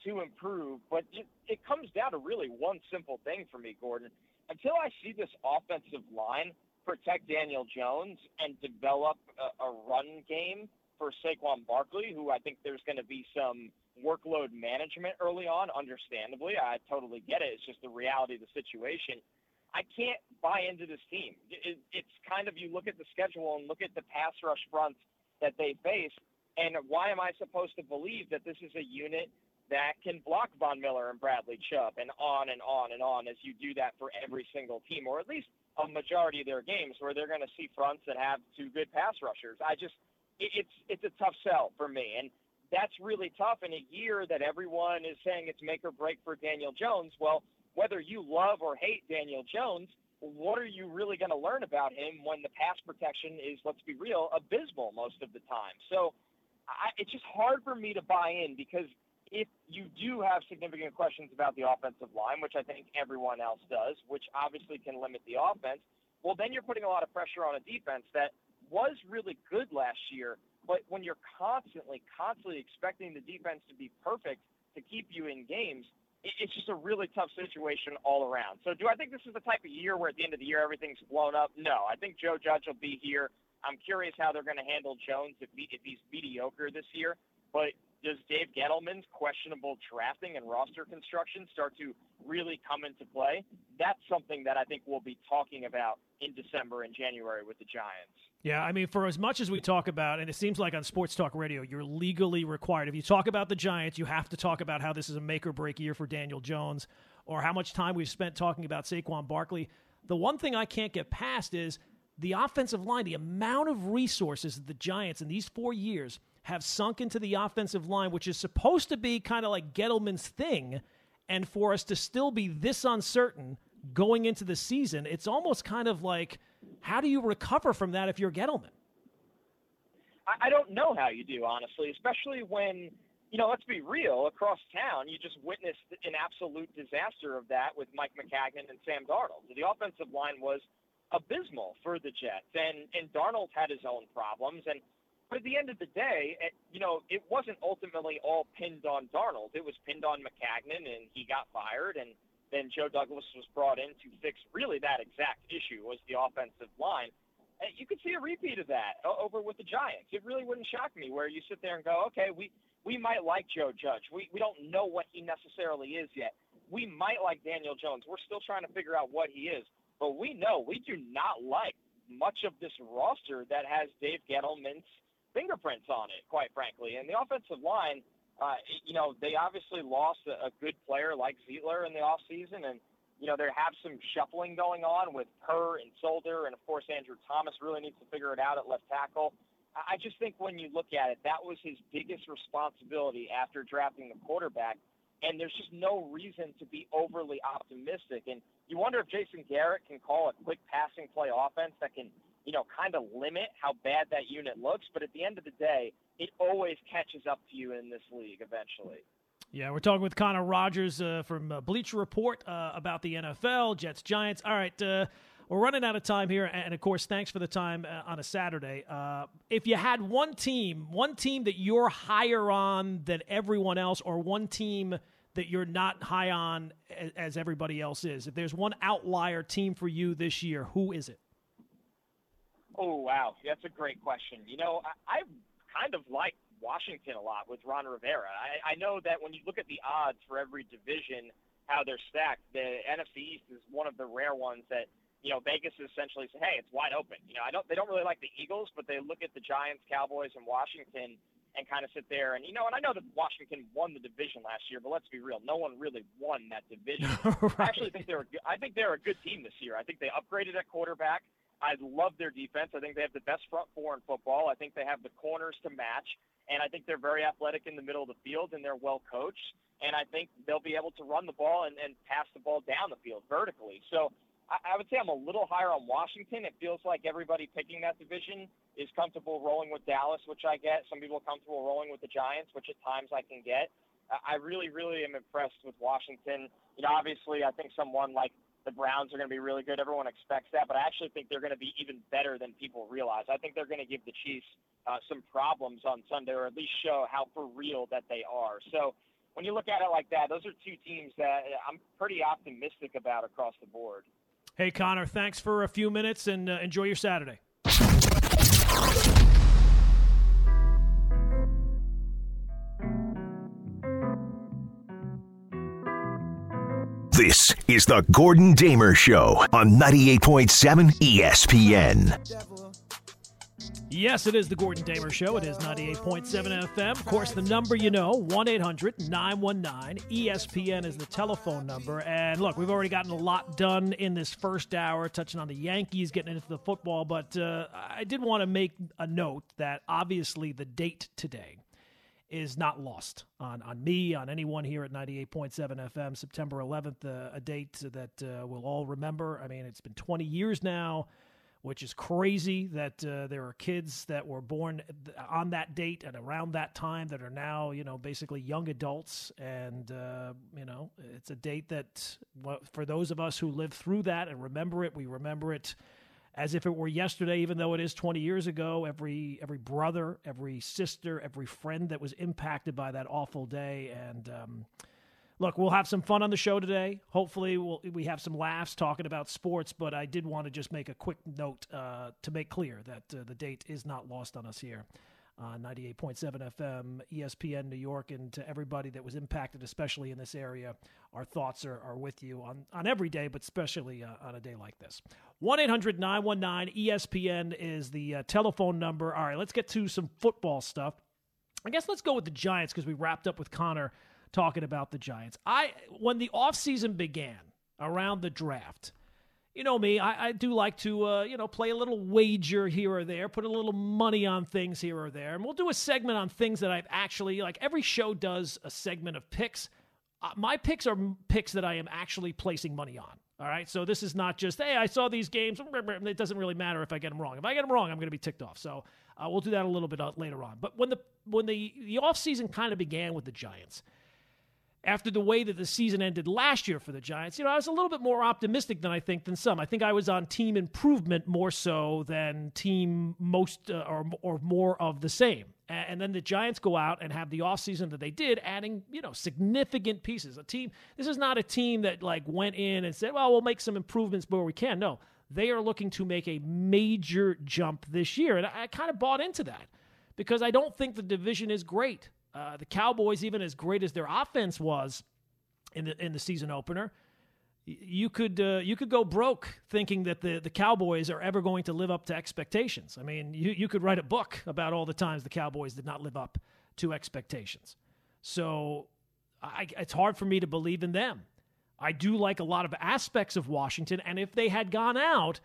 [SPEAKER 9] to improve, but it, it comes down to really one simple thing for me, Gordon. Until I see this offensive line protect Daniel Jones and develop a, a run game for Saquon Barkley, who I think there's going to be some workload management early on, understandably. I totally get it. It's just the reality of the situation. I can't buy into this team. It, it's kind of you look at the schedule and look at the pass rush fronts that they face, and why am I supposed to believe that this is a unit that can block Von Miller and Bradley Chubb and on and on and on as you do that for every single team, or at least a majority of their games where they're going to see fronts that have two good pass rushers. I just it's it's a tough sell for me, and that's really tough in a year that everyone is saying it's make or break for Daniel Jones. Well, whether you love or hate Daniel Jones, what are you really going to learn about him when the pass protection is, let's be real, abysmal most of the time? So I, it's just hard for me to buy in because if you do have significant questions about the offensive line, which I think everyone else does, which obviously can limit the offense, well, then you're putting a lot of pressure on a defense that was really good last year, but when you're constantly, constantly expecting the defense to be perfect to keep you in games, it's just a really tough situation all around. So, do I think this is the type of year where at the end of the year everything's blown up? No. I think Joe Judge will be here. I'm curious how they're going to handle Jones if, he, if he's mediocre this year. But does Dave Gettleman's questionable drafting and roster construction start to really come into play? That's something that I think we'll be talking about in December and January with the Giants.
[SPEAKER 2] Yeah, I mean, for as much as we talk about, and it seems like on Sports Talk Radio, you're legally required. If you talk about the Giants, you have to talk about how this is a make or break year for Daniel Jones or how much time we've spent talking about Saquon Barkley. The one thing I can't get past is the offensive line, the amount of resources that the Giants in these four years have sunk into the offensive line, which is supposed to be kind of like Gettleman's thing. And for us to still be this uncertain going into the season, it's almost kind of like – how do you recover from that if you're Gettleman?
[SPEAKER 9] I, don't know how you do, honestly, especially when, you know, let's be real, across town, you just witnessed an absolute disaster of that with Mike Maccagnan and Sam Darnold. The offensive line was abysmal for the Jets, and, and Darnold had his own problems. And but at the end of the day, it, you know, it wasn't ultimately all pinned on Darnold. It was pinned on Maccagnan, and he got fired, and – then Joe Douglas was brought in to fix really that exact issue was the offensive line. And you could see a repeat of that over with the Giants. It really wouldn't shock me where you sit there and go, okay, we we might like Joe Judge. We we don't know what he necessarily is yet. We might like Daniel Jones. We're still trying to figure out what he is. But we know we do not like much of this roster that has Dave Gettleman's fingerprints on it, quite frankly. And the offensive line – uh, you know, they obviously lost a, a good player like Zeitler in the offseason, and, you know, they have some shuffling going on with Peart and Solder, and, of course, Andrew Thomas really needs to figure it out at left tackle. I just think when you look at it, that was his biggest responsibility after drafting the quarterback, and there's just no reason to be overly optimistic. And you wonder if Jason Garrett can call a quick passing play offense that can, you know, kind of limit how bad that unit looks. But at the end of the day, it always catches up to you in this league eventually.
[SPEAKER 2] Yeah, we're talking with Connor Rogers uh, from uh, Bleacher Report uh, about the NFL, Jets, Giants. All right, uh, we're running out of time here, and of course, thanks for the time uh, on a Saturday. Uh, if you had one team, one team that you're higher on than everyone else, or one team that you're not high on as, as everybody else is, if there's one outlier team for you this year, who is it?
[SPEAKER 9] Oh wow, that's a great question. You know, I, I've kind of like Washington a lot with Ron Rivera. I, I know that when you look at the odds for every division, how they're stacked, the NFC East is one of the rare ones that you know Vegas essentially say, hey, it's wide open. You know, I don't they don't really like the Eagles, but they look at the Giants, Cowboys, and Washington and kind of sit there and you know, and I know that Washington won the division last year, but let's be real, no one really won that division. right. I actually think they're I think they're a good team this year. I think they upgraded at quarterback. I love their defense. I think they have the best front four in football. I think they have the corners to match, and I think they're very athletic in the middle of the field and they're well coached. And I think they'll be able to run the ball and, and pass the ball down the field vertically. So I, I would say I'm a little higher on Washington. It feels like everybody picking that division is comfortable rolling with Dallas, which I get. Some people are comfortable rolling with the Giants, which at times I can get. I really, really am impressed with Washington. You know, obviously, I think someone like the Browns are going to be really good. Everyone expects that, but I actually think they're going to be even better than people realize. I think they're going to give the Chiefs uh, some problems on Sunday, or at least show how for real that they are. So when you look at it like that, those are two teams that I'm pretty optimistic about across the board.
[SPEAKER 2] Hey, Connor, thanks for a few minutes and uh, enjoy your Saturday.
[SPEAKER 1] This is the Gordon Damer Show on 98.7 ESPN.
[SPEAKER 2] Yes, it is the Gordon Damer Show. It is 98.7 FM. Of course, the number you know, 1 800 919 ESPN is the telephone number. And look, we've already gotten a lot done in this first hour, touching on the Yankees, getting into the football. But uh, I did want to make a note that obviously the date today is not lost on, on me, on anyone here at 98.7 FM. September 11th, uh, a date that uh, we'll all remember. I mean, it's been 20 years now which is crazy that uh, there are kids that were born on that date and around that time that are now, you know, basically young adults. And, uh, you know, it's a date that, for those of us who lived through that and remember it, we remember it as if it were yesterday, even though it is 20 years ago. Every, every brother, every sister, every friend that was impacted by that awful day. And, um, look, we'll have some fun on the show today. Hopefully, we'll, we have some laughs talking about sports, but I did want to just make a quick note uh, to make clear that uh, the date is not lost on us here. Uh, 98.7 FM, ESPN New York, and to everybody that was impacted, especially in this area, our thoughts are, are with you on, on every day, but especially uh, on a day like this. 1 800 919 ESPN is the uh, telephone number. All right, let's get to some football stuff. I guess let's go with the Giants because we wrapped up with Connor talking about the Giants. I when the offseason began around the draft, you know me, I, I do like to uh, you know play a little wager here or there, put a little money on things here or there, and we'll do a segment on things that I've actually like. Every show does a segment of picks. Uh, my picks are picks that I am actually placing money on. All right, so this is not just hey, I saw these games. It doesn't really matter if I get them wrong. If I get them wrong, I'm going to be ticked off. So uh, we'll do that a little bit uh, later on. But when the when the the offseason kind of began with the Giants, after the way that the season ended last year for the Giants, you know, I was a little bit more optimistic than I think than some. I think I was on team improvement more so than team most uh, or, or more of the same. And then the Giants go out and have the offseason that they did, adding, you know, significant pieces. A team, this is not a team that like went in and said, well, we'll make some improvements where we can. No, they are looking to make a major jump this year. And I, I kind of bought into that because I don't think the division is great. Uh, the Cowboys, even as great as their offense was in the in the season opener, you could uh, you could go broke thinking that the, the Cowboys are ever going to live up to expectations. I mean, you, you could write a book about all the times the Cowboys did not live up to expectations. So I, it's hard for me to believe in them. I do like a lot of aspects of Washington, and if they had gone out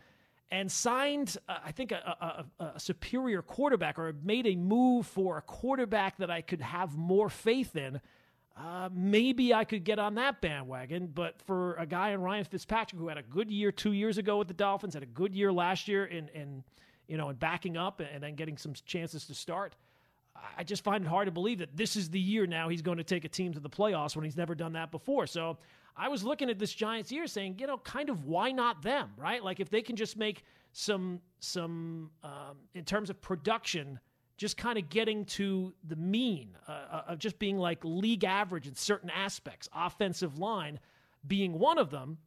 [SPEAKER 2] and signed, uh, I think, a, a, a, superior quarterback or made a move for a quarterback that I could have more faith in, uh, maybe I could get on that bandwagon. But for a guy in Ryan Fitzpatrick who had a good year two years ago with the Dolphins, had a good year last year in, in you know, in backing up and then getting some chances to start. I just find it hard to believe that this is the year now he's going to take a team to the playoffs when he's never done that before. So I was looking at this Giants year saying, you know, kind of why not them, right? Like if they can just make some some um, in terms of production, just kind of getting to the mean uh, uh, of just being like league average in certain aspects, offensive line being one of them.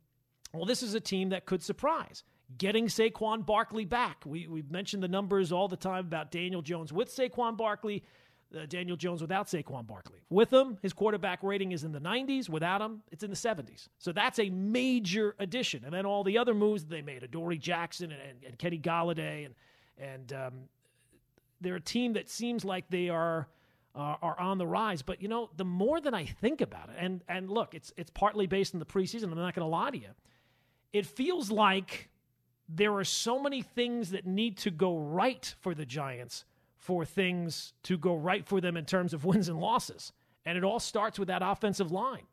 [SPEAKER 2] Well, this is a team that could surprise. Getting Saquon Barkley back. We, we've mentioned the numbers all the time about Daniel Jones with Saquon Barkley uh, Daniel Jones without Saquon Barkley. With him, his quarterback rating is in the 90s. Without him, it's in the 70s. So that's a major addition. And then all the other moves they made, Adoree Jackson and, and, and Kenny Golladay, and and um, they're a team that seems like they are are, are on the rise. But you know, the more that I think about it, and and look, it's it's partly based on the preseason. I'm not going to lie to you. It feels like there are so many things that need to go right for the Giants for things to go right for them in terms of wins and losses. And it all starts with that offensive line.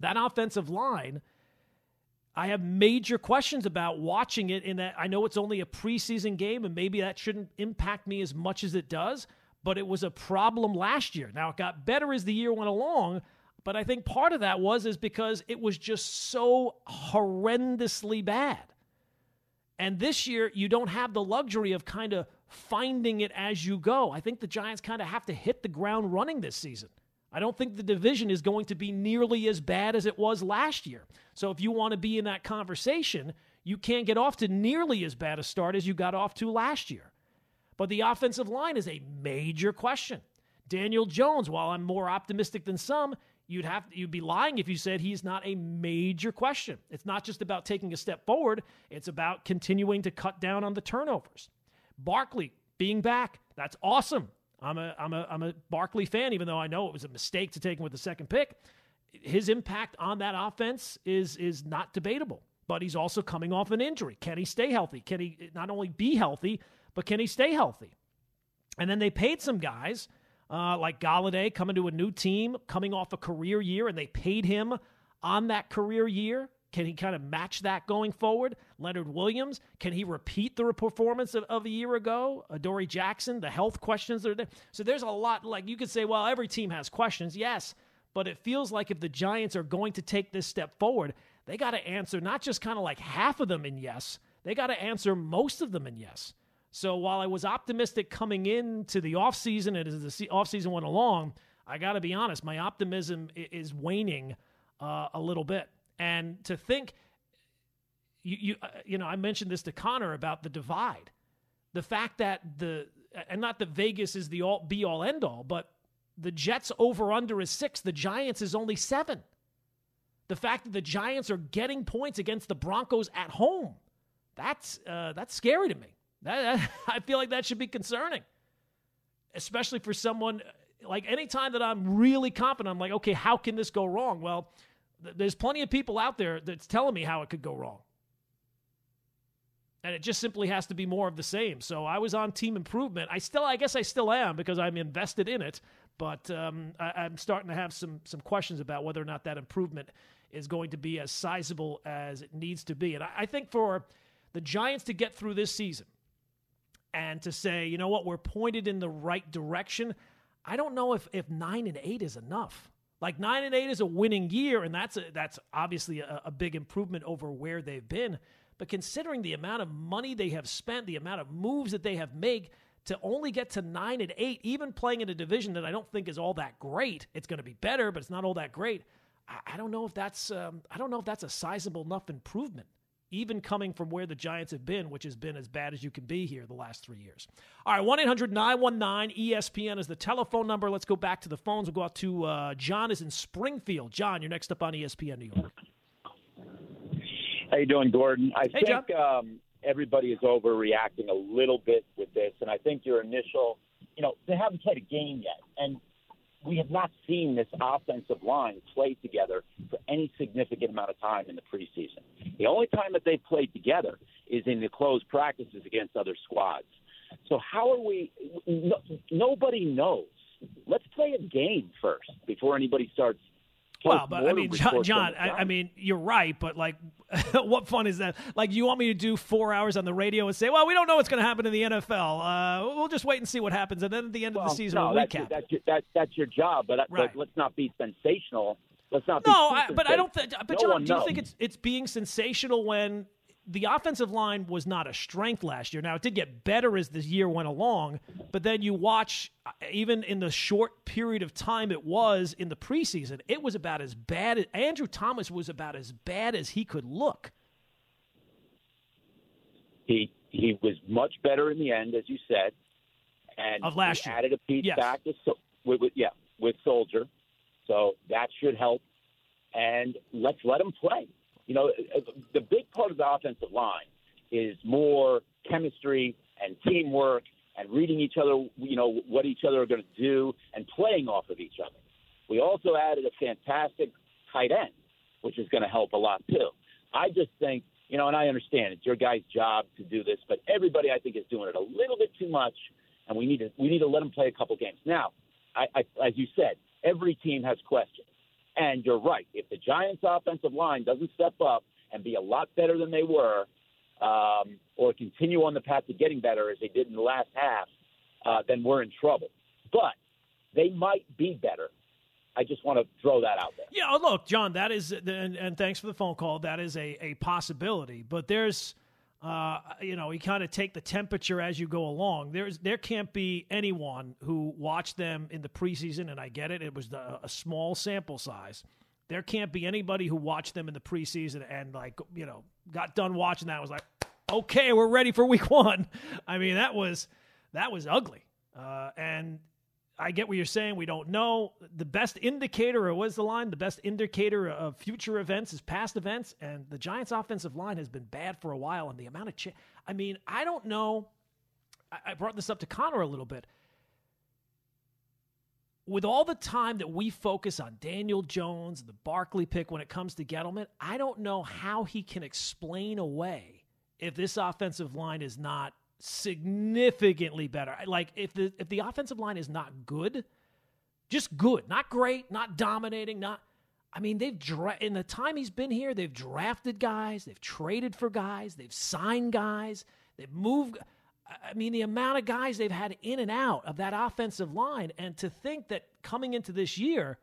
[SPEAKER 2] That offensive line, I have major questions about watching it in that I know it's only a preseason game and maybe that shouldn't impact me as much as it does, but it was a problem last year. Now it got better as the year went along, but I think part of that was is because it was just so horrendously bad. And this year you don't have the luxury of kind of finding it as you go. I think the Giants kind of have to hit the ground running this season. I don't think the division is going to be nearly as bad as it was last year. So if you want to be in that conversation, you can't get off to nearly as bad a start as you got off to last year. But the offensive line is a major question. Daniel Jones, while I'm more optimistic than some, you'd have you'd be lying if you said he's not a major question. It's not just about taking a step forward, it's about continuing to cut down on the turnovers. Barkley being back, that's awesome. I'm a I'm a I'm a Barkley fan, even though I know it was a mistake to take him with the second pick. His impact on that offense is is not debatable. But he's also coming off an injury. Can he stay healthy? Can he not only be healthy, but can he stay healthy? And then they paid some guys uh, like Golladay coming to a new team, coming off a career year, and they paid him on that career year. Can he kind of match that going forward? Leonard Williams, can he repeat the performance of, of a year ago? Adoree Jackson, the health questions are there. So there's a lot, like you could say, well, every team has questions. Yes, but it feels like if the Giants are going to take this step forward, they got to answer not just kind of like half of them in yes, they got to answer most of them in yes. So while I was optimistic coming into the offseason and as the offseason went along, I got to be honest, my optimism is waning uh, a little bit. And to think, you you uh, you know, I mentioned this to Connor about the divide, the fact that the and not that Vegas is the all be all end all, but the Jets over under is six, the Giants is only seven. The fact that the Giants are getting points against the Broncos at home, that's uh, that's scary to me. That, that, I feel like that should be concerning, especially for someone like anytime that I'm really confident, I'm like, okay, how can this go wrong? Well, there's plenty of people out there that's telling me how it could go wrong. And it just simply has to be more of the same. So I was on team improvement. I still, I guess I still am because I'm invested in it. But um, I, am starting to have some some questions about whether or not that improvement is going to be as sizable as it needs to be. And I, I think for the Giants to get through this season and to say, you know what, we're pointed in the right direction. I don't know if if nine and eight is enough. Like nine and eight is a winning year, and that's a, that's obviously a, a big improvement over where they've been. But considering the amount of money they have spent, the amount of moves that they have made to only get to nine and eight, even playing in a division that I don't think is all that great, it's going to be better, but it's not all that great. I, I don't know if that's um, I don't know if that's a sizable enough improvement even coming from where the Giants have been, which has been as bad as you can be here the last three years. All right, 1 800 919 ESPN is the telephone number. Let's go back to the phones. We'll go out to uh, John is in Springfield. John, you're next up on ESPN New York.
[SPEAKER 10] How you doing, Gordon? I
[SPEAKER 2] hey,
[SPEAKER 10] think um, everybody is overreacting a little bit with this, and I think your initial, you know, they haven't played a game yet, and we have not seen this offensive line play together for any significant amount of time in the preseason. The only time that they've played together is in the closed practices against other squads. So how are we? No, nobody knows. Let's play a game first before anybody starts
[SPEAKER 2] well, but I mean, John, John I, I, mean, you're right, but like, what fun is that? Like, you want me to do four hours on the radio and say, well, we don't know what's going to happen in the NFL. Uh, we'll just wait and see what happens, and then at the end
[SPEAKER 10] well,
[SPEAKER 2] of the season,
[SPEAKER 10] no,
[SPEAKER 2] we'll
[SPEAKER 10] that's
[SPEAKER 2] recap.
[SPEAKER 10] Your, that's, your, that, that's your job, but,
[SPEAKER 2] right.
[SPEAKER 10] but let's not be sensational. Let's not.
[SPEAKER 2] No,
[SPEAKER 10] I,
[SPEAKER 2] but I don't. Th- but
[SPEAKER 10] no
[SPEAKER 2] John, do you
[SPEAKER 10] knows.
[SPEAKER 2] think it's it's being sensational when the offensive line was not a strength last year. Now it did get better as the year went along, but then you watch uh, even in the short period of time it was in the preseason, it was about as bad as Andrew Thomas was about as bad as he could look.
[SPEAKER 10] He he was much better in the end, as you said, and
[SPEAKER 2] of last year.
[SPEAKER 10] added a piece
[SPEAKER 2] yes.
[SPEAKER 10] back with, with, with yeah with Solder, so that should help. And let's let him play you know, uh, uh, the big part of the offensive line is more chemistry and teamwork and reading each other, you know, what each other are going to do and playing off of each other. We also added a fantastic tight end, which is going to help a lot too. I just think, you know, and I understand it's your guy's job to do this, but everybody I think is doing it a little bit too much, and we need to we need to let them play a couple games. Now, I, I, as you said, every team has questions, and you're right. If the Giants' offensive line doesn't step up and be a lot better than they were, um, or continue on the path to getting better as they did in the last half, uh, then we're in trouble. But they might be better. I just want to throw that out there.
[SPEAKER 2] Yeah, oh, look, John, that is, and, and thanks for the phone call. That is a, a possibility, but there's, uh, you know, you kind of take the temperature as you go along. There's, there can't be anyone who watched them in the preseason, and I get it; it was the, a small sample size. There can't be anybody who watched them in the preseason and like, you know, got done watching that was like, okay, we're ready for week one. I mean, that was that was ugly. Uh, and I get what you're saying. We don't know. The best indicator, or was the line? The best indicator of future events is past events. And the Giants' offensive line has been bad for a while. And the amount of, I mean, I don't know. I, I brought this up to Connor a little bit. With all the time that we focus on Daniel Jones, and the Barkley pick when it comes to Gettleman, I don't know how he can explain away if this offensive line is not significantly better. Like if the if the offensive line is not good, just good, not great, not dominating, not I mean, they've dra- in the time he's been here, they've drafted guys, they've traded for guys, they've signed guys, they've moved I mean, the amount of guys they've had in and out of that offensive line, and to think that coming into this year,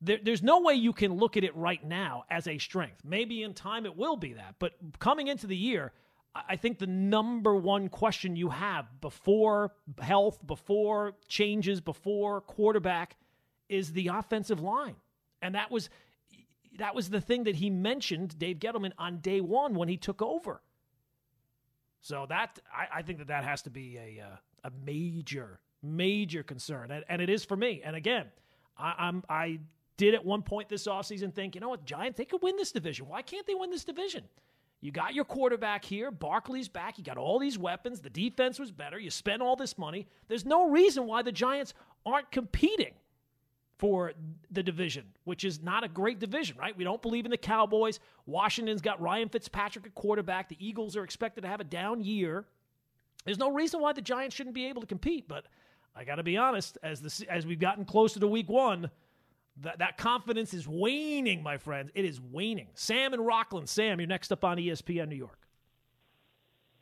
[SPEAKER 2] there, there's no way you can look at it right now as a strength. Maybe in time it will be that, but coming into the year, I think the number one question you have before health, before changes, before quarterback is the offensive line. And that was that was the thing that he mentioned, Dave Gettleman, on day one when he took over. So that I, I think that that has to be a uh, a major major concern, and, and, it is for me. And again, I, I'm I did at one point this offseason think, you know what, Giants they could win this division. Why can't they win this division? You got your quarterback here. Barkley's back. You got all these weapons. The defense was better. You spent all this money. There's no reason why the Giants aren't competing for the division, which is not a great division, right? We don't believe in the Cowboys. Washington's got Ryan Fitzpatrick at quarterback. The Eagles are expected to have a down year. There's no reason why the Giants shouldn't be able to compete, but I got to be honest, as the as we've gotten closer to week 1, that, that confidence is waning, my friends. It is waning. Sam and Rockland. Sam, you're next up on ESPN New York.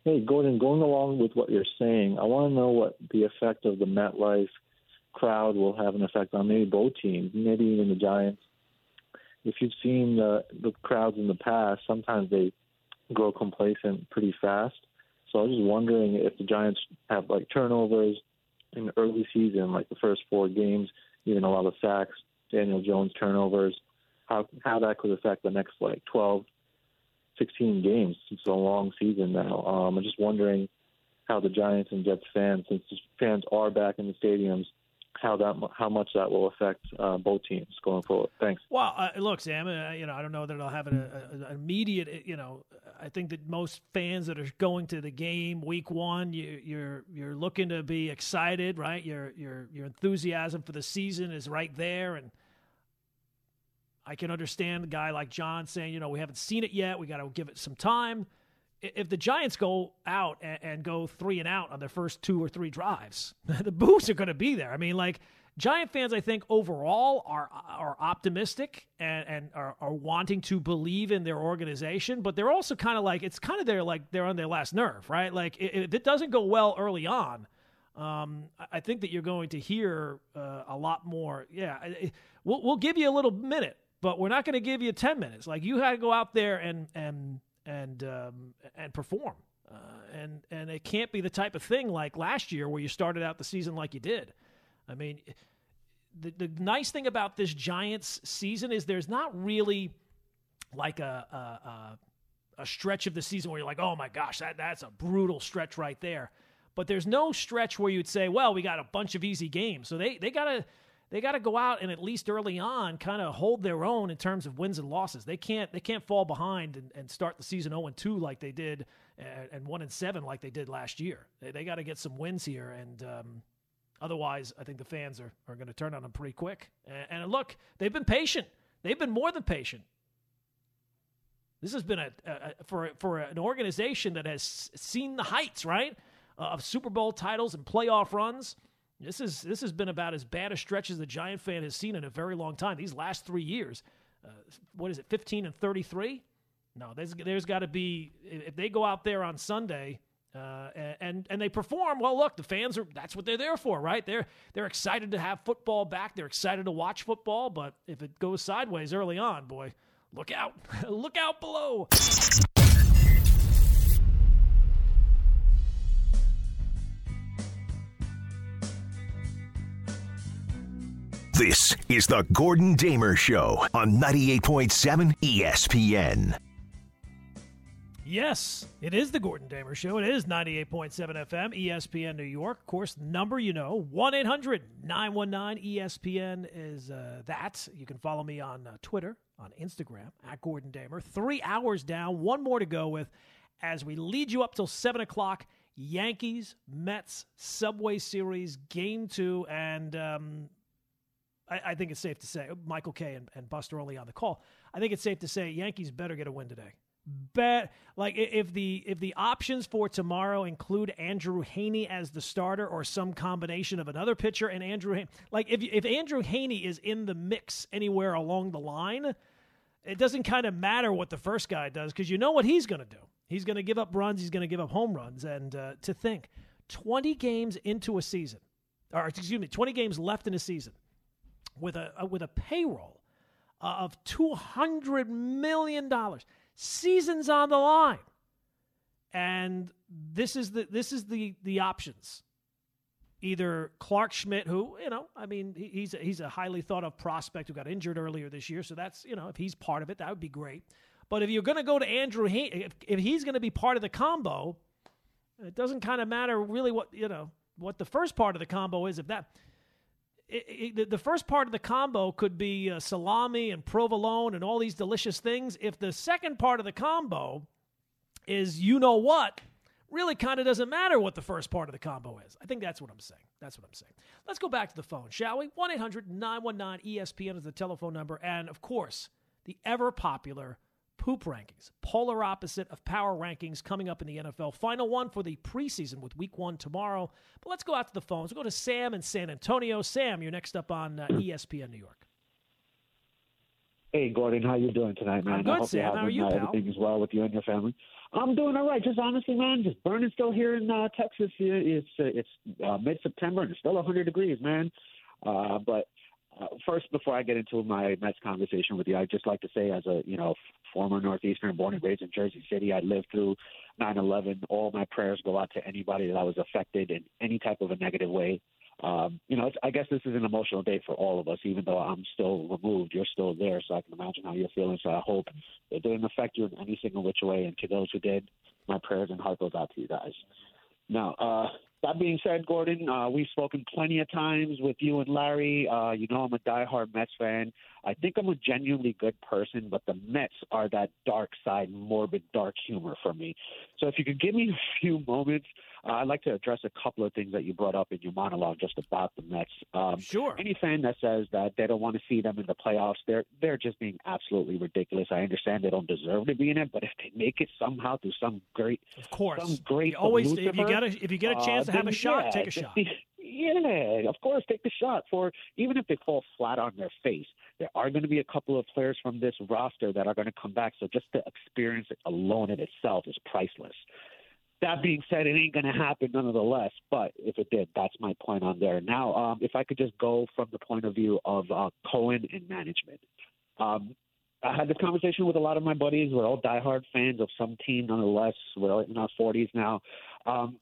[SPEAKER 11] Hey, Gordon, going along with what you're saying, I want to know what the effect of the MetLife crowd will have an effect on maybe both teams, maybe even the Giants. If you've seen the, the crowds in the past, sometimes they grow complacent pretty fast. So I was just wondering if the Giants have like turnovers in the early season, like the first four games, even a lot of sacks, Daniel Jones turnovers, how how that could affect the next like 12, 16 games. It's a long season now. Um, I'm just wondering how the Giants and Jets fans, since the fans are back in the stadiums, how that how much that will affect uh, both teams going forward. Thanks.
[SPEAKER 2] Well, uh, look, Sam. Uh, you know, I don't know that it'll have an, an, immediate. You know, I think that most fans that are going to the game week one, you, you're you're looking to be excited, right? Your your your enthusiasm for the season is right there, and I can understand a guy like John saying, you know, we haven't seen it yet. We got to give it some time. If the Giants go out and, and go three and out on their first two or three drives, the boos are going to be there. I mean, like Giant fans, I think overall are are optimistic and, and are, are wanting to believe in their organization, but they're also kind of like it's kind of their like they're on their last nerve, right? Like if it doesn't go well early on, um, I think that you're going to hear uh, a lot more. Yeah, we'll we'll give you a little minute but we're not going to give you 10 minutes. Like you had to go out there and and and um, and perform. Uh, and and it can't be the type of thing like last year where you started out the season like you did. I mean, the the nice thing about this Giants season is there's not really like a a, a, stretch of the season where you're like, oh my gosh, that that's a brutal stretch right there. But there's no stretch where you'd say, well, we got a bunch of easy games. So they they got to they got to go out and at least early on kind of hold their own in terms of wins and losses. They can't they can't fall behind and, and start the season 0 and 2 like they did and, and one and seven like they did last year. They, they got to get some wins here, and um, otherwise, I think the fans are, are going to turn on them pretty quick. And, and, look, they've been patient. They've been more than patient. This has been a, a for for an organization that has seen the heights, right, uh, of Super Bowl titles and playoff runs. This is this has been about as bad a stretch as the Giant fan has seen in a very long time. These last three years, uh, what is it, fifteen and thirty three? No, there's there's got to be if they go out there on Sunday uh, and and they perform well. Look, the fans are that's what they're there for, right? They're they're excited to have football back. They're excited to watch football. But if it goes sideways early on, boy, look out, look out below.
[SPEAKER 1] This is the Gordon Damer Show on 98.7 ESPN.
[SPEAKER 2] Yes, it is the Gordon Damer Show. It is 98.7 FM, ESPN New York. Of course, number you know, 1 800 919 ESPN is uh, that. You can follow me on uh, Twitter, on Instagram, at Gordon Damer. Three hours down, one more to go with as we lead you up till 7 o'clock. Yankees, Mets, Subway Series, Game 2. And um, I, I, think it's safe to say, Michael Kay and, and Buster Olney on the call. I think it's safe to say Yankees better get a win today bet like if the if the options for tomorrow include Andrew Heaney as the starter or some combination of another pitcher and Andrew Heaney, like if if Andrew Heaney is in the mix anywhere along the line, it doesn't kind of matter what the first guy does because you know what he's going to do. He's going to give up runs. He's going to give up home runs. And uh, to think, twenty games into a season, or excuse me, twenty games left in a season, with a, a with a payroll uh, of two hundred million dollars seasons on the line. And this is the this is the the options. Either Clarke Schmidt, who you know, I mean, he's a, he's a highly thought of prospect who got injured earlier this year, so that's you know, if he's part of it, that would be great. But if you're going to go to Andrew, if, if he's going to be part of the combo, it doesn't kind of matter really what you know what the first part of the combo is. If that it, it, the first part of the combo could be uh, salami and provolone and all these delicious things. If the second part of the combo is you know what, really kind of doesn't matter what the first part of the combo is. I think that's what I'm saying. That's what I'm saying. Let's go back to the phone, shall we? 1 800 919 ESPN is the telephone number. And of course, the ever popular poop rankings, polar opposite of power rankings coming up in the NFL. Final one for the preseason with week one tomorrow. But let's go out to the phones. We'll go to Sam in San Antonio. Sam, you're next up on uh, ESPN New York.
[SPEAKER 12] Hey, Gordon, how you doing tonight, man?
[SPEAKER 2] I'm good,
[SPEAKER 12] I hope
[SPEAKER 2] Sam.
[SPEAKER 12] You're
[SPEAKER 2] how are you,
[SPEAKER 12] uh,
[SPEAKER 2] pal?
[SPEAKER 12] Everything is well with you and your family. I'm doing all right. Just honestly, man, just burning still here in uh, Texas. It's uh, it's uh, mid September and it's still 100 degrees, man. Uh, but uh, first, before I get into my Mets conversation with you, I'd just like to say, as a you know former Northeastern, born and raised in Jersey City, I lived through 9/11. All my prayers go out to anybody that was affected in any type of a negative way. Um, you know, I guess this is an emotional day for all of us, even though I'm still removed. You're still there, so I can imagine how you're feeling. So I hope it didn't affect you in any single which way. And to those who did, my prayers and heart goes out to you guys. Now, uh, that being said, Gordon, uh, we've spoken plenty of times with you and Larry. Uh, you know I'm a diehard Mets fan. I think I'm a genuinely good person, but the Mets are that dark side, morbid, dark humor for me. So if you could give me a few moments, uh, I'd like to address a couple of things that you brought up in your monologue just about the Mets. Um,
[SPEAKER 2] sure.
[SPEAKER 12] Any fan that says that they don't want to see them in the playoffs, they're they're just being absolutely ridiculous. I understand they don't deserve to be in it, but if they make it somehow through some great,
[SPEAKER 2] of course,
[SPEAKER 12] some great,
[SPEAKER 2] you always
[SPEAKER 12] Lucifer,
[SPEAKER 2] if you get a if you get a chance
[SPEAKER 12] uh,
[SPEAKER 2] to have a shot,
[SPEAKER 12] yeah,
[SPEAKER 2] take a shot.
[SPEAKER 12] yeah, of course, take the shot. For even if they fall flat on their face, there are going to be a couple of players from this roster that are going to come back. So just the experience alone in itself is priceless. That being said, it ain't going to happen nonetheless. But if it did, that's my point on there. Now, um, if I could just go from the point of view of uh, Cohen and management. Um, I had this conversation with a lot of my buddies. We're all diehard fans of some team, nonetheless. We're in our 40s now. Um,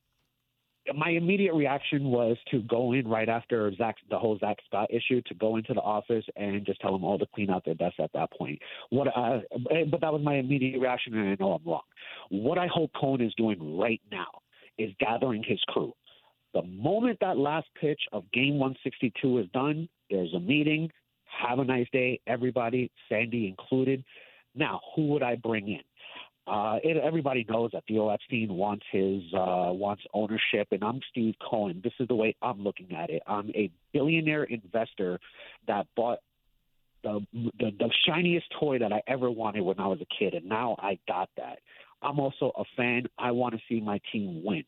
[SPEAKER 12] my immediate reaction was to go in right after Zack, the whole Zack Scott issue, to go into the office and just tell them all to clean out their desk at that point. What, I, eh, but that was my immediate reaction, and I know I'm wrong. What I hope Cohen is doing right now is gathering his crew. The moment that last pitch of Game 162 is done, there's a meeting. Have a nice day, everybody, Sandy included. Now, who would I bring in? Uh, it, everybody knows that Theo Epstein wants his uh, wants ownership, and I'm Steve Cohen. This is the way I'm looking at it. I'm a billionaire investor that bought the, the the shiniest toy that I ever wanted when I was a kid, and now I got that. I'm also a fan. I want to see my team win.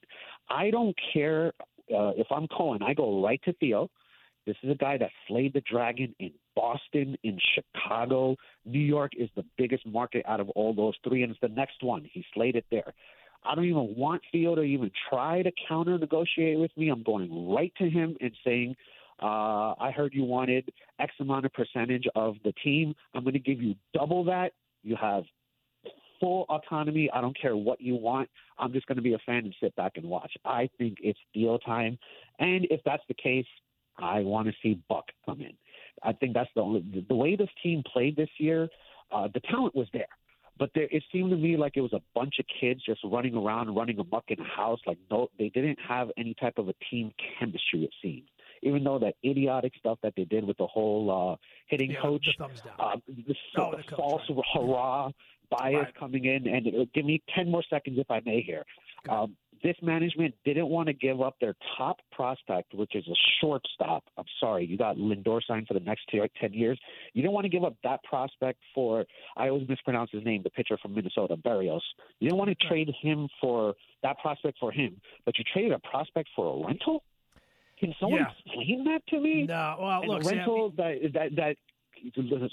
[SPEAKER 12] I don't care uh, if I'm Cohen. I go right to Theo. This is a guy that slayed the dragon in Boston, in Chicago. New York is the biggest market out of all those three, and it's the next one. He slayed it there. I don't even want Theo to even try to counter negotiate with me. I'm going right to him and saying, uh, I heard you wanted X amount of percentage of the team. I'm going to give you double that. You have full autonomy. I don't care what you want. I'm just going to be a fan and sit back and watch. I think it's deal time. And if that's the case, I want to see Buck come in. I think that's the only the way this team played this year. Uh, the talent was there, but there, it seemed to me like it was a bunch of kids just running around, running amok in a house. Like no, they didn't have any type of a team chemistry. It seemed even though that idiotic stuff that they did with the whole uh, hitting
[SPEAKER 2] yeah,
[SPEAKER 12] coach,
[SPEAKER 2] the.
[SPEAKER 12] Uh, the,
[SPEAKER 2] oh,
[SPEAKER 12] the,
[SPEAKER 2] the
[SPEAKER 12] false
[SPEAKER 2] coach,
[SPEAKER 12] hurrah bias
[SPEAKER 2] right.
[SPEAKER 12] coming in, and it, give me ten more seconds if I may here. Um, this management didn't want to give up their top prospect, which is a shortstop. I'm sorry, you got Lindor signed for the next 10 years. You didn't want to give up that prospect for, I always mispronounce his name, the pitcher from Minnesota, Berrios. You didn't want to trade him for that prospect for him, but you traded a prospect for a rental? Can someone
[SPEAKER 2] Yeah.
[SPEAKER 12] explain that to me?
[SPEAKER 2] No, well,
[SPEAKER 12] And
[SPEAKER 2] look,
[SPEAKER 12] a
[SPEAKER 2] Sam,
[SPEAKER 12] rental that that that.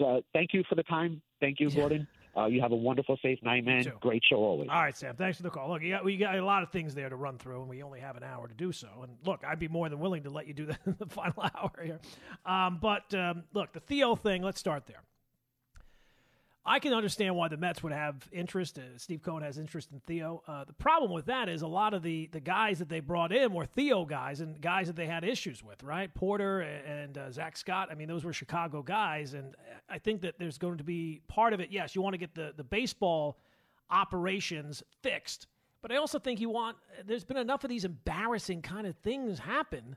[SPEAKER 12] Uh, thank you for the time. Thank you, Gordon. Uh, you have a wonderful, safe night, man. Great show always.
[SPEAKER 2] All right, Sam. Thanks for the call. Look, you got, we got a lot of things there to run through, and we only have an hour to do so. And look, I'd be more than willing to let you do the, the final hour here. Um, but um, look, the Theo thing. Let's start there. I can understand why the Mets would have interest. Uh, Steve Cohen has interest in Theo. Uh, the problem with that is a lot of the the guys that they brought in were Theo guys and guys that they had issues with, right? Porter and uh, Zack Scott. I mean, those were Chicago guys, and I think that there's going to be part of it. Yes, you want to get the the baseball operations fixed, but I also think you want. There's been enough of these embarrassing kind of things happen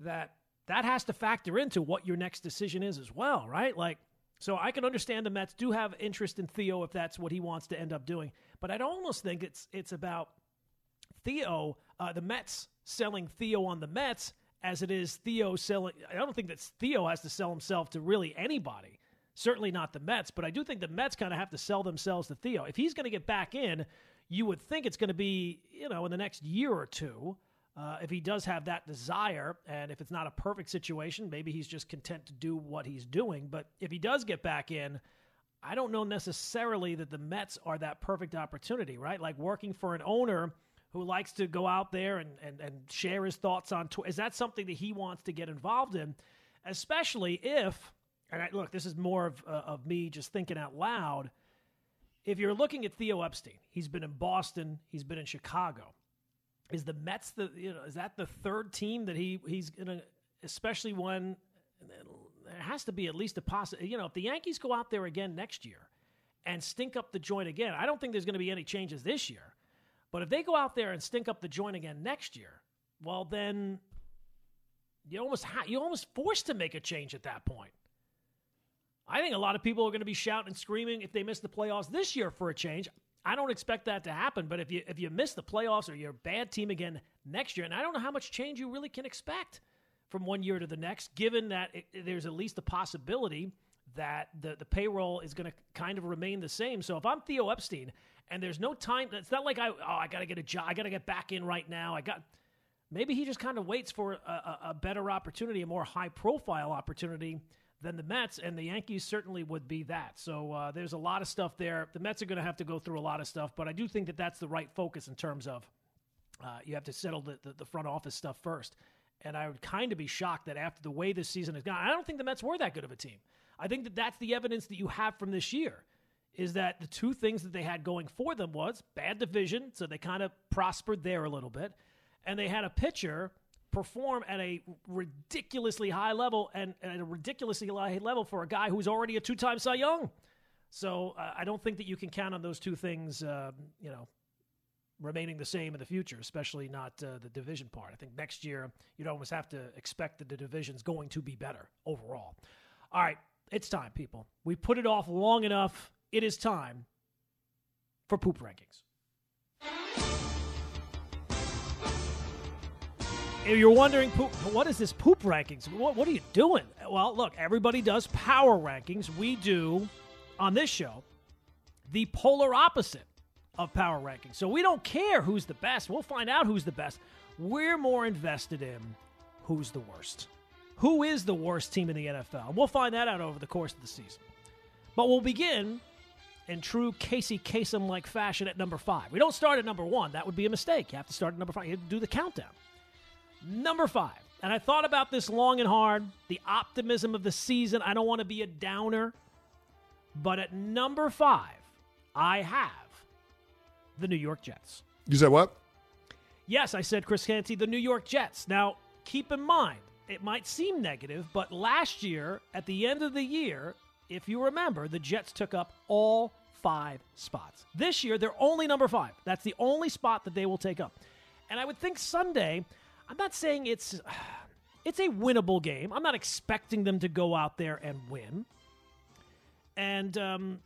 [SPEAKER 2] that that has to factor into what your next decision is as well, right? Like. So I can understand the Mets do have interest in Theo if that's what he wants to end up doing, but I'd almost think it's it's about Theo, uh, the Mets selling Theo on the Mets as it is Theo selling. I don't think that Theo has to sell himself to really anybody. Certainly not the Mets, but I do think the Mets kind of have to sell themselves to Theo. If he's going to get back in, you would think it's going to be you know in the next year or two. Uh, if he does have that desire, and if it's not a perfect situation, maybe he's just content to do what he's doing. But if he does get back in, I don't know necessarily that the Mets are that perfect opportunity, right? Like working for an owner who likes to go out there and, and, and share his thoughts on Twitter. Is that something that he wants to get involved in? Especially if, and I, look, this is more of, uh, of me just thinking out loud. If you're looking at Theo Epstein, he's been in Boston, he's been in Chicago is the Mets the you know is that the third team that he he's gonna especially when there has to be at least a possibility you know if the Yankees go out there again next year and stink up the joint again I don't think there's going to be any changes this year but if they go out there and stink up the joint again next year well then you almost ha- you almost forced to make a change at that point I think a lot of people are going to be shouting and screaming if they miss the playoffs this year for a change. I don't expect that to happen, but if you if you miss the playoffs or you're a bad team again next year, and I don't know how much change you really can expect from one year to the next, given that it, there's at least a possibility that the the payroll is going to kind of remain the same. So if I'm Theo Epstein and there's no time, it's not like I oh I got to get a job, I got to get back in right now. I got maybe he just kind of waits for a, a, a better opportunity, a more high profile opportunity than the Mets, and the Yankees certainly would be that. So uh, there's a lot of stuff there. The Mets are going to have to go through a lot of stuff, but I do think that that's the right focus in terms of uh, you have to settle the, the, the front office stuff first. And I would kind of be shocked that after the way this season has gone, I don't think the Mets were that good of a team. I think that that's the evidence that you have from this year is that the two things that they had going for them was bad division, so they kind of prospered there a little bit, and they had a pitcher perform at a ridiculously high level and at a ridiculously high level for a guy who's already a two-time Cy Young. So uh, I don't think that you can count on those two things, uh, you know, remaining the same in the future, especially not uh, the division part. I think next year you'd almost have to expect that the division's going to be better overall. All right, it's time, people. We put it off long enough. It is time for poop rankings. You're wondering, poop, what is this poop rankings? What, what are you doing? Well, look, everybody does power rankings. We do on this show the polar opposite of power rankings. So we don't care who's the best. We'll find out who's the best. We're more invested in who's the worst. Who is the worst team in the NFL? We'll find that out over the course of the season. But we'll begin in true Casey Kasem like fashion at number five. We don't start at number one. That would be a mistake. You have to start at number five. You have to do the countdown. Number five, and I thought about this long and hard the optimism of the season. I don't want to be a downer, but at number five, I have the New York Jets.
[SPEAKER 13] You said what?
[SPEAKER 2] Yes, I said Chris Canty, the New York Jets. Now, keep in mind, it might seem negative, but last year, at the end of the year, if you remember, the Jets took up all five spots. This year, they're only number five. That's the only spot that they will take up. And I would think Sunday, I'm not saying it's it's a winnable game. I'm not expecting them to go out there and win. And um,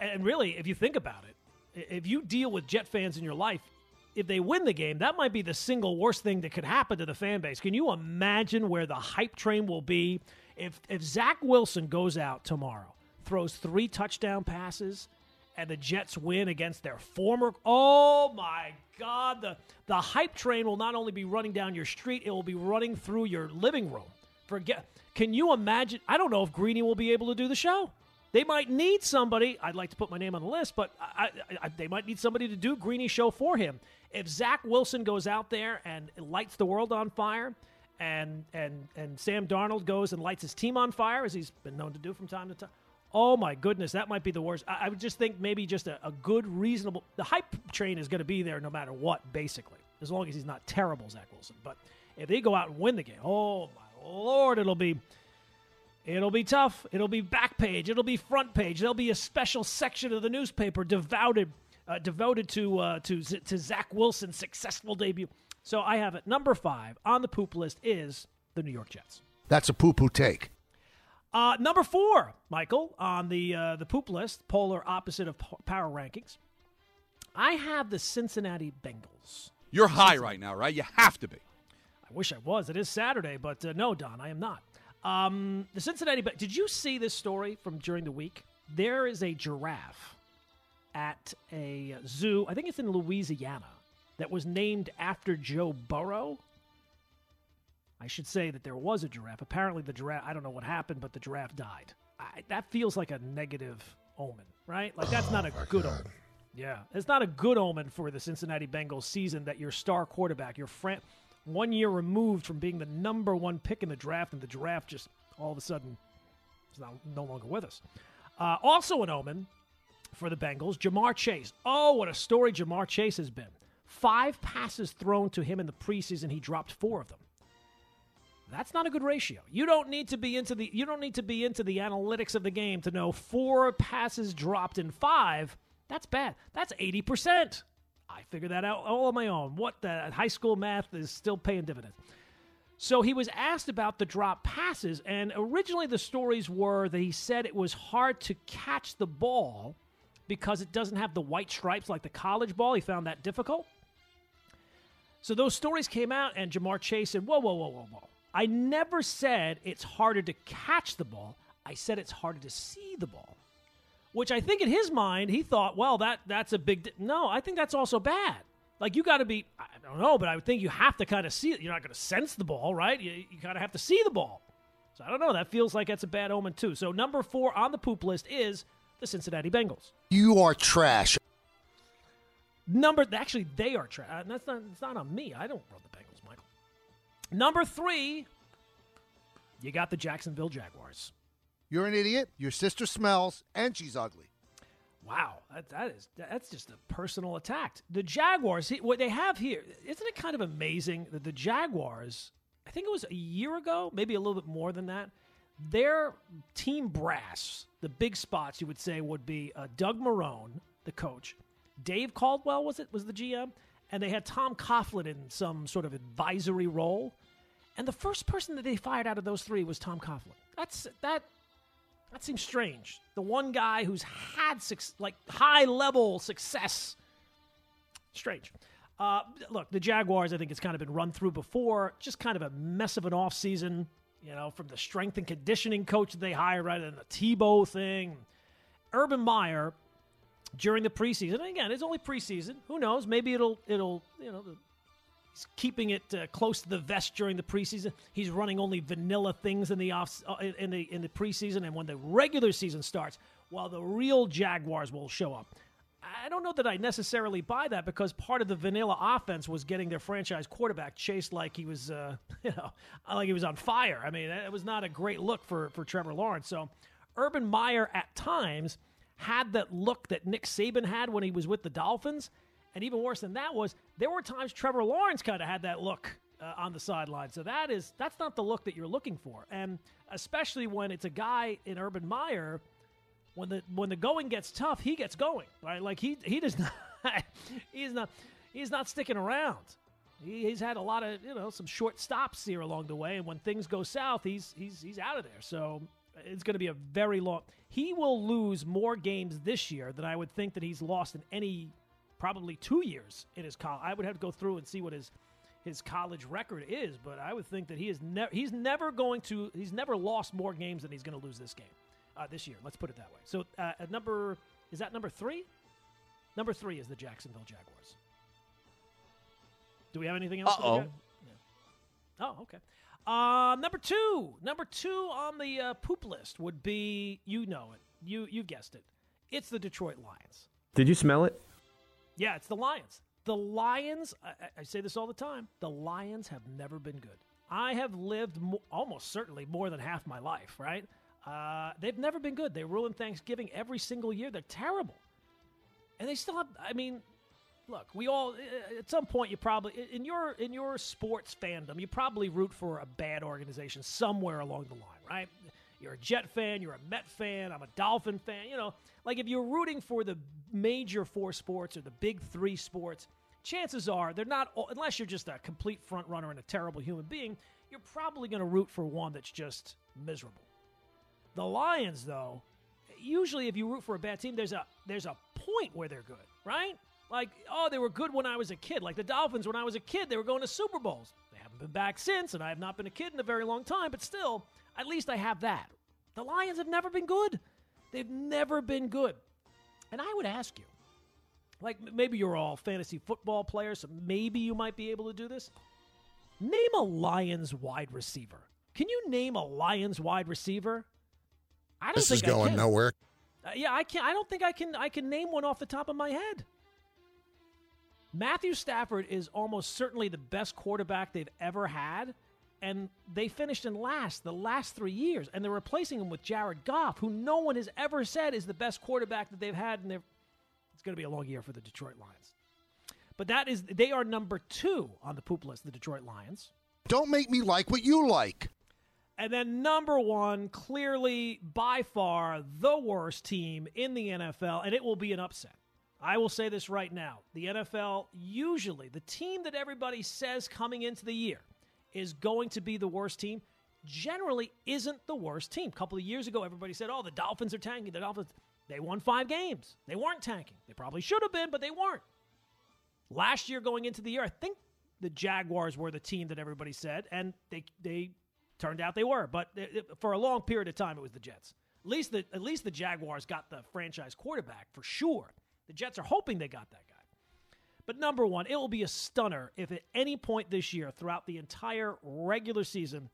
[SPEAKER 2] and really, if you think about it, if you deal with Jet fans in your life, if they win the game, that might be the single worst thing that could happen to the fan base. Can you imagine where the hype train will be if if Zach Wilson goes out tomorrow, throws three touchdown passes, and the Jets win against their former. Oh my God! The the hype train will not only be running down your street; it will be running through your living room. Forget. Can you imagine? I don't know if Greeny will be able to do the show. They might need somebody. I'd like to put my name on the list, but I, I, they might need somebody to do Greeny show for him. If Zach Wilson goes out there and lights the world on fire, and and and Sam Darnold goes and lights his team on fire, as he's been known to do from time to time. Oh my goodness, that might be the worst. I, I would just think maybe just a, a good, reasonable. The hype train is going to be there no matter what, basically, as long as he's not terrible, Zach Wilson. But if they go out and win the game, oh my lord, it'll be It'll be tough. It'll be back page. It'll be front page. There'll be a special section of the newspaper devoted uh, devoted to uh, to to Zach Wilson's successful debut. So I have it. Number five on the poop list is the New York Jets.
[SPEAKER 13] That's a poo poo take.
[SPEAKER 2] Uh, number four, Michael, on the uh, the poop list, polar opposite of power rankings. I have the Cincinnati Bengals.
[SPEAKER 14] You're high right now, right? You have to be.
[SPEAKER 2] I wish I was. It is Saturday, but uh, no, Don, I am not. Um, the Cincinnati. Did you see this story from during the week? There is a giraffe at a zoo. I think it's in Louisiana that was named after Joe Burrow. I should say that there was a giraffe. Apparently, the giraffe. I don't know what happened, but the giraffe died. I, that feels like a negative omen, right? Like that's oh, not a good God. omen. Yeah, it's not a good omen for the Cincinnati Bengals season that your star quarterback, your friend one year removed from being the number one pick in the draft, and the draft just all of a sudden is now no longer with us. Uh, also, an omen for the Bengals, Ja'Marr Chase. Oh, what a story Ja'Marr Chase has been. Five passes thrown to him in the preseason, he dropped four of them. That's not a good ratio. You don't need to be into the you don't need to be into the analytics of the game to know four passes dropped in five. That's bad. That's 80%. I figured that out all on my own. What the high school math is still paying dividends. So he was asked about the drop passes, and originally the stories were that he said it was hard to catch the ball because it doesn't have the white stripes like the college ball. He found that difficult. So those stories came out, and Ja'Marr Chase said, Whoa, whoa, whoa, whoa, whoa. I never said it's harder to catch the ball. I said it's harder to see the ball which I think in his mind he thought, well, that that's a big. Di-. No, I think that's also bad. Like you got to be, I don't know, but I would think you have to kind of see it. You're not going to sense the ball, right? You, you kind of have to see the ball. So I don't know. That feels like that's a bad omen too. So number four on the poop list is the Cincinnati Bengals.
[SPEAKER 13] You are trash.
[SPEAKER 2] Number actually they are trash. Uh, that's not. It's not on me. I don't run the Bengals. Number three, you got the Jacksonville Jaguars.
[SPEAKER 13] You're an idiot. Your sister smells, and she's ugly.
[SPEAKER 2] Wow, that, that is that's just a personal attack. The Jaguars, what they have here, isn't it kind of amazing that the Jaguars? I think it was a year ago, maybe a little bit more than that. Their team brass, the big spots, you would say, would be uh, Doug Marrone, the coach, Dave Caldwell was it was the GM, and they had Tom Coughlin in some sort of advisory role. And the first person that they fired out of those three was Tom Coughlin. That's that That seems strange. The one guy who's had like high level success. Strange. Uh, look, the Jaguars, I think it's kind of been run through before. Just kind of a mess of an offseason, you know, from the strength and conditioning coach that they hired, right, and the Tebow thing. Urban Meyer, during the preseason, again, it's only preseason. Who knows? Maybe it'll, it'll, you know, he's keeping it uh, close to the vest during the preseason. He's running only vanilla things in the off uh, in the in the preseason, and when the regular season starts, while the real Jaguars will show up. I don't know that I necessarily buy that because part of the vanilla offense was getting their franchise quarterback chased like he was, uh, you know, like he was on fire. I mean, it was not a great look for for Trevor Lawrence. So, Urban Meyer at times had that look that Nick Saban had when he was with the Dolphins, and even worse than that was there were times Trevor Lawrence kind of had that look uh, on the sideline. So that is that's not the look that you're looking for, and especially when it's a guy in Urban Meyer when the when the going gets tough, he gets going, right? Like he he does not he's not he's not sticking around. He, he's had a lot of you know some short stops here along the way, and when things go south, he's he's he's out of there. So it's going to be a very long. He will lose more games this year than I would think that he's lost in any probably two years in his college. I would have to go through and see what his his college record is, but I would think that he is never he's never going to he's never lost more games than he's going to lose this game uh, this year. Let's put it that way. So, uh, at number is that number three? Number three is the Jacksonville Jaguars. Do we have anything else?
[SPEAKER 15] oh.
[SPEAKER 2] Oh, okay. Uh, number two, number two on the uh, poop list would be you know it, you you guessed it. It's the Detroit Lions.
[SPEAKER 15] Did you smell it?
[SPEAKER 2] Yeah, it's the Lions. The Lions. I, I say this all the time. The Lions have never been good. I have lived mo- almost certainly more than half my life, right? Uh, they've never been good. They ruin Thanksgiving every single year. They're terrible. And they still have, I mean, look, we all uh, at some point you probably in your in your sports fandom, you probably root for a bad organization somewhere along the line, right? You're a Jet fan, you're a Met fan, I'm a Dolphin fan, you know. Like if you're rooting for the major four sports or the big 3 sports, chances are they're not unless you're just a complete front runner and a terrible human being, you're probably going to root for one that's just miserable. The Lions, though, usually if you root for a bad team, there's a there's a point where they're good, right? Like, oh, they were good when I was a kid. Like the Dolphins, when I was a kid, they were going to Super Bowls. They haven't been back since, and I have not been a kid in a very long time, but still, at least I have that. The Lions have never been good. They've never been good. And I would ask you, like maybe you're all fantasy football players, so maybe you might be able to do this. Name a Lions wide receiver. Can you name a Lions wide receiver? I don't
[SPEAKER 16] this
[SPEAKER 2] think
[SPEAKER 16] is going nowhere.
[SPEAKER 2] Uh, yeah, I can. not I don't think I can. I can name one off the top of my head. Matthew Stafford is almost certainly the best quarterback they've ever had, and they finished in last the last three years, and they're replacing him with Jared Goff, who no one has ever said is the best quarterback that they've had, and it's going to be a long year for the Detroit Lions. But that is they are number two on the poop list, the Detroit Lions.
[SPEAKER 16] Don't make me like what you like.
[SPEAKER 2] And then number one, clearly by far the worst team in the NFL, and it will be an upset. I will say this right now. The NFL, usually, the team that everybody says coming into the year is going to be the worst team, generally isn't the worst team. A couple of years ago, everybody said, oh, the Dolphins are tanking. The Dolphins, they won five games. They weren't tanking. They probably should have been, but they weren't. Last year, going into the year, I think the Jaguars were the team that everybody said, and they, they Turned out they were, but for a long period of time, it was the Jets. At least the at least the Jaguars got the franchise quarterback for sure. The Jets are hoping they got that guy. But number one, it will be a stunner if at any point this year, throughout the entire regular season,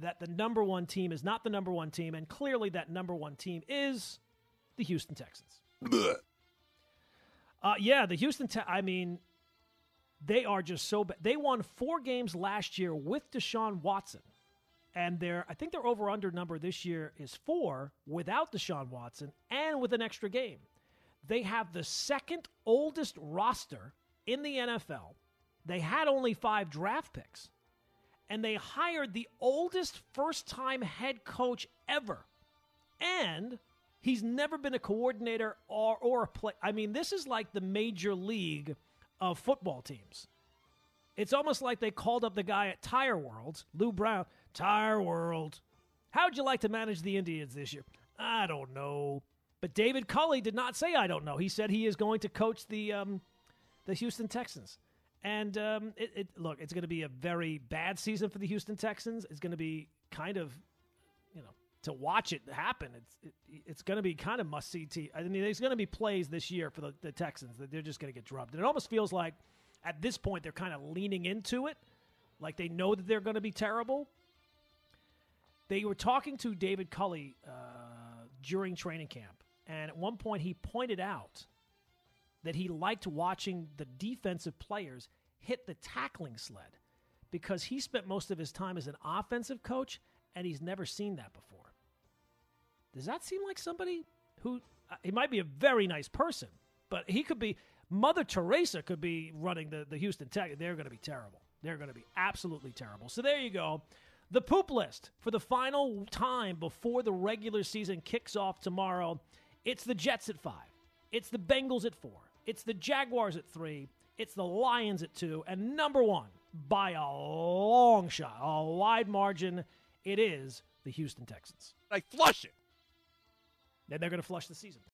[SPEAKER 2] that the number one team is not the number one team, and clearly that number one team is the Houston Texans. Uh, yeah, the Houston. Te- I mean, they are just so bad. They won four games last year with Deshaun Watson and their I think their over under number this year is four without Deshaun Watson and with an extra game. They have the second oldest roster in the NFL. They had only five draft picks, and they hired the oldest first time head coach ever. And he's never been a coordinator or, or a play. I mean, this is like the major league of football teams. It's almost like they called up the guy at Tire World, Lou Brown. Tire World. How'd you like to manage the Indians this year? I don't know. But David Culley did not say I don't know. He said he is going to coach the um, the Houston Texans. And um, it, it, look, it's going to be a very bad season for the Houston Texans. It's going to be kind of, you know, to watch it happen. It's it, it's going to be kind of must see. T- I mean, there's going to be plays this year for the, the Texans that they're just going to get drubbed. And it almost feels like at this point they're kind of leaning into it, like they know that they're going to be terrible. They were talking to David Culley uh, during training camp, and at one point he pointed out that he liked watching the defensive players hit the tackling sled because he spent most of his time as an offensive coach and he's never seen that before. Does that seem like somebody who uh, he might be a very nice person, but he could be Mother Teresa could be running the, the Houston Tech. They're going to be terrible. They're going to be absolutely terrible. So there you go. The poop list for the final time before the regular season kicks off tomorrow. It's the Jets at five. It's the Bengals at four. It's the Jaguars at three. It's the Lions at two. And number one, by a long shot, a wide margin, it is the Houston Texans.
[SPEAKER 14] I flush it.
[SPEAKER 2] Then they're going to flush the season.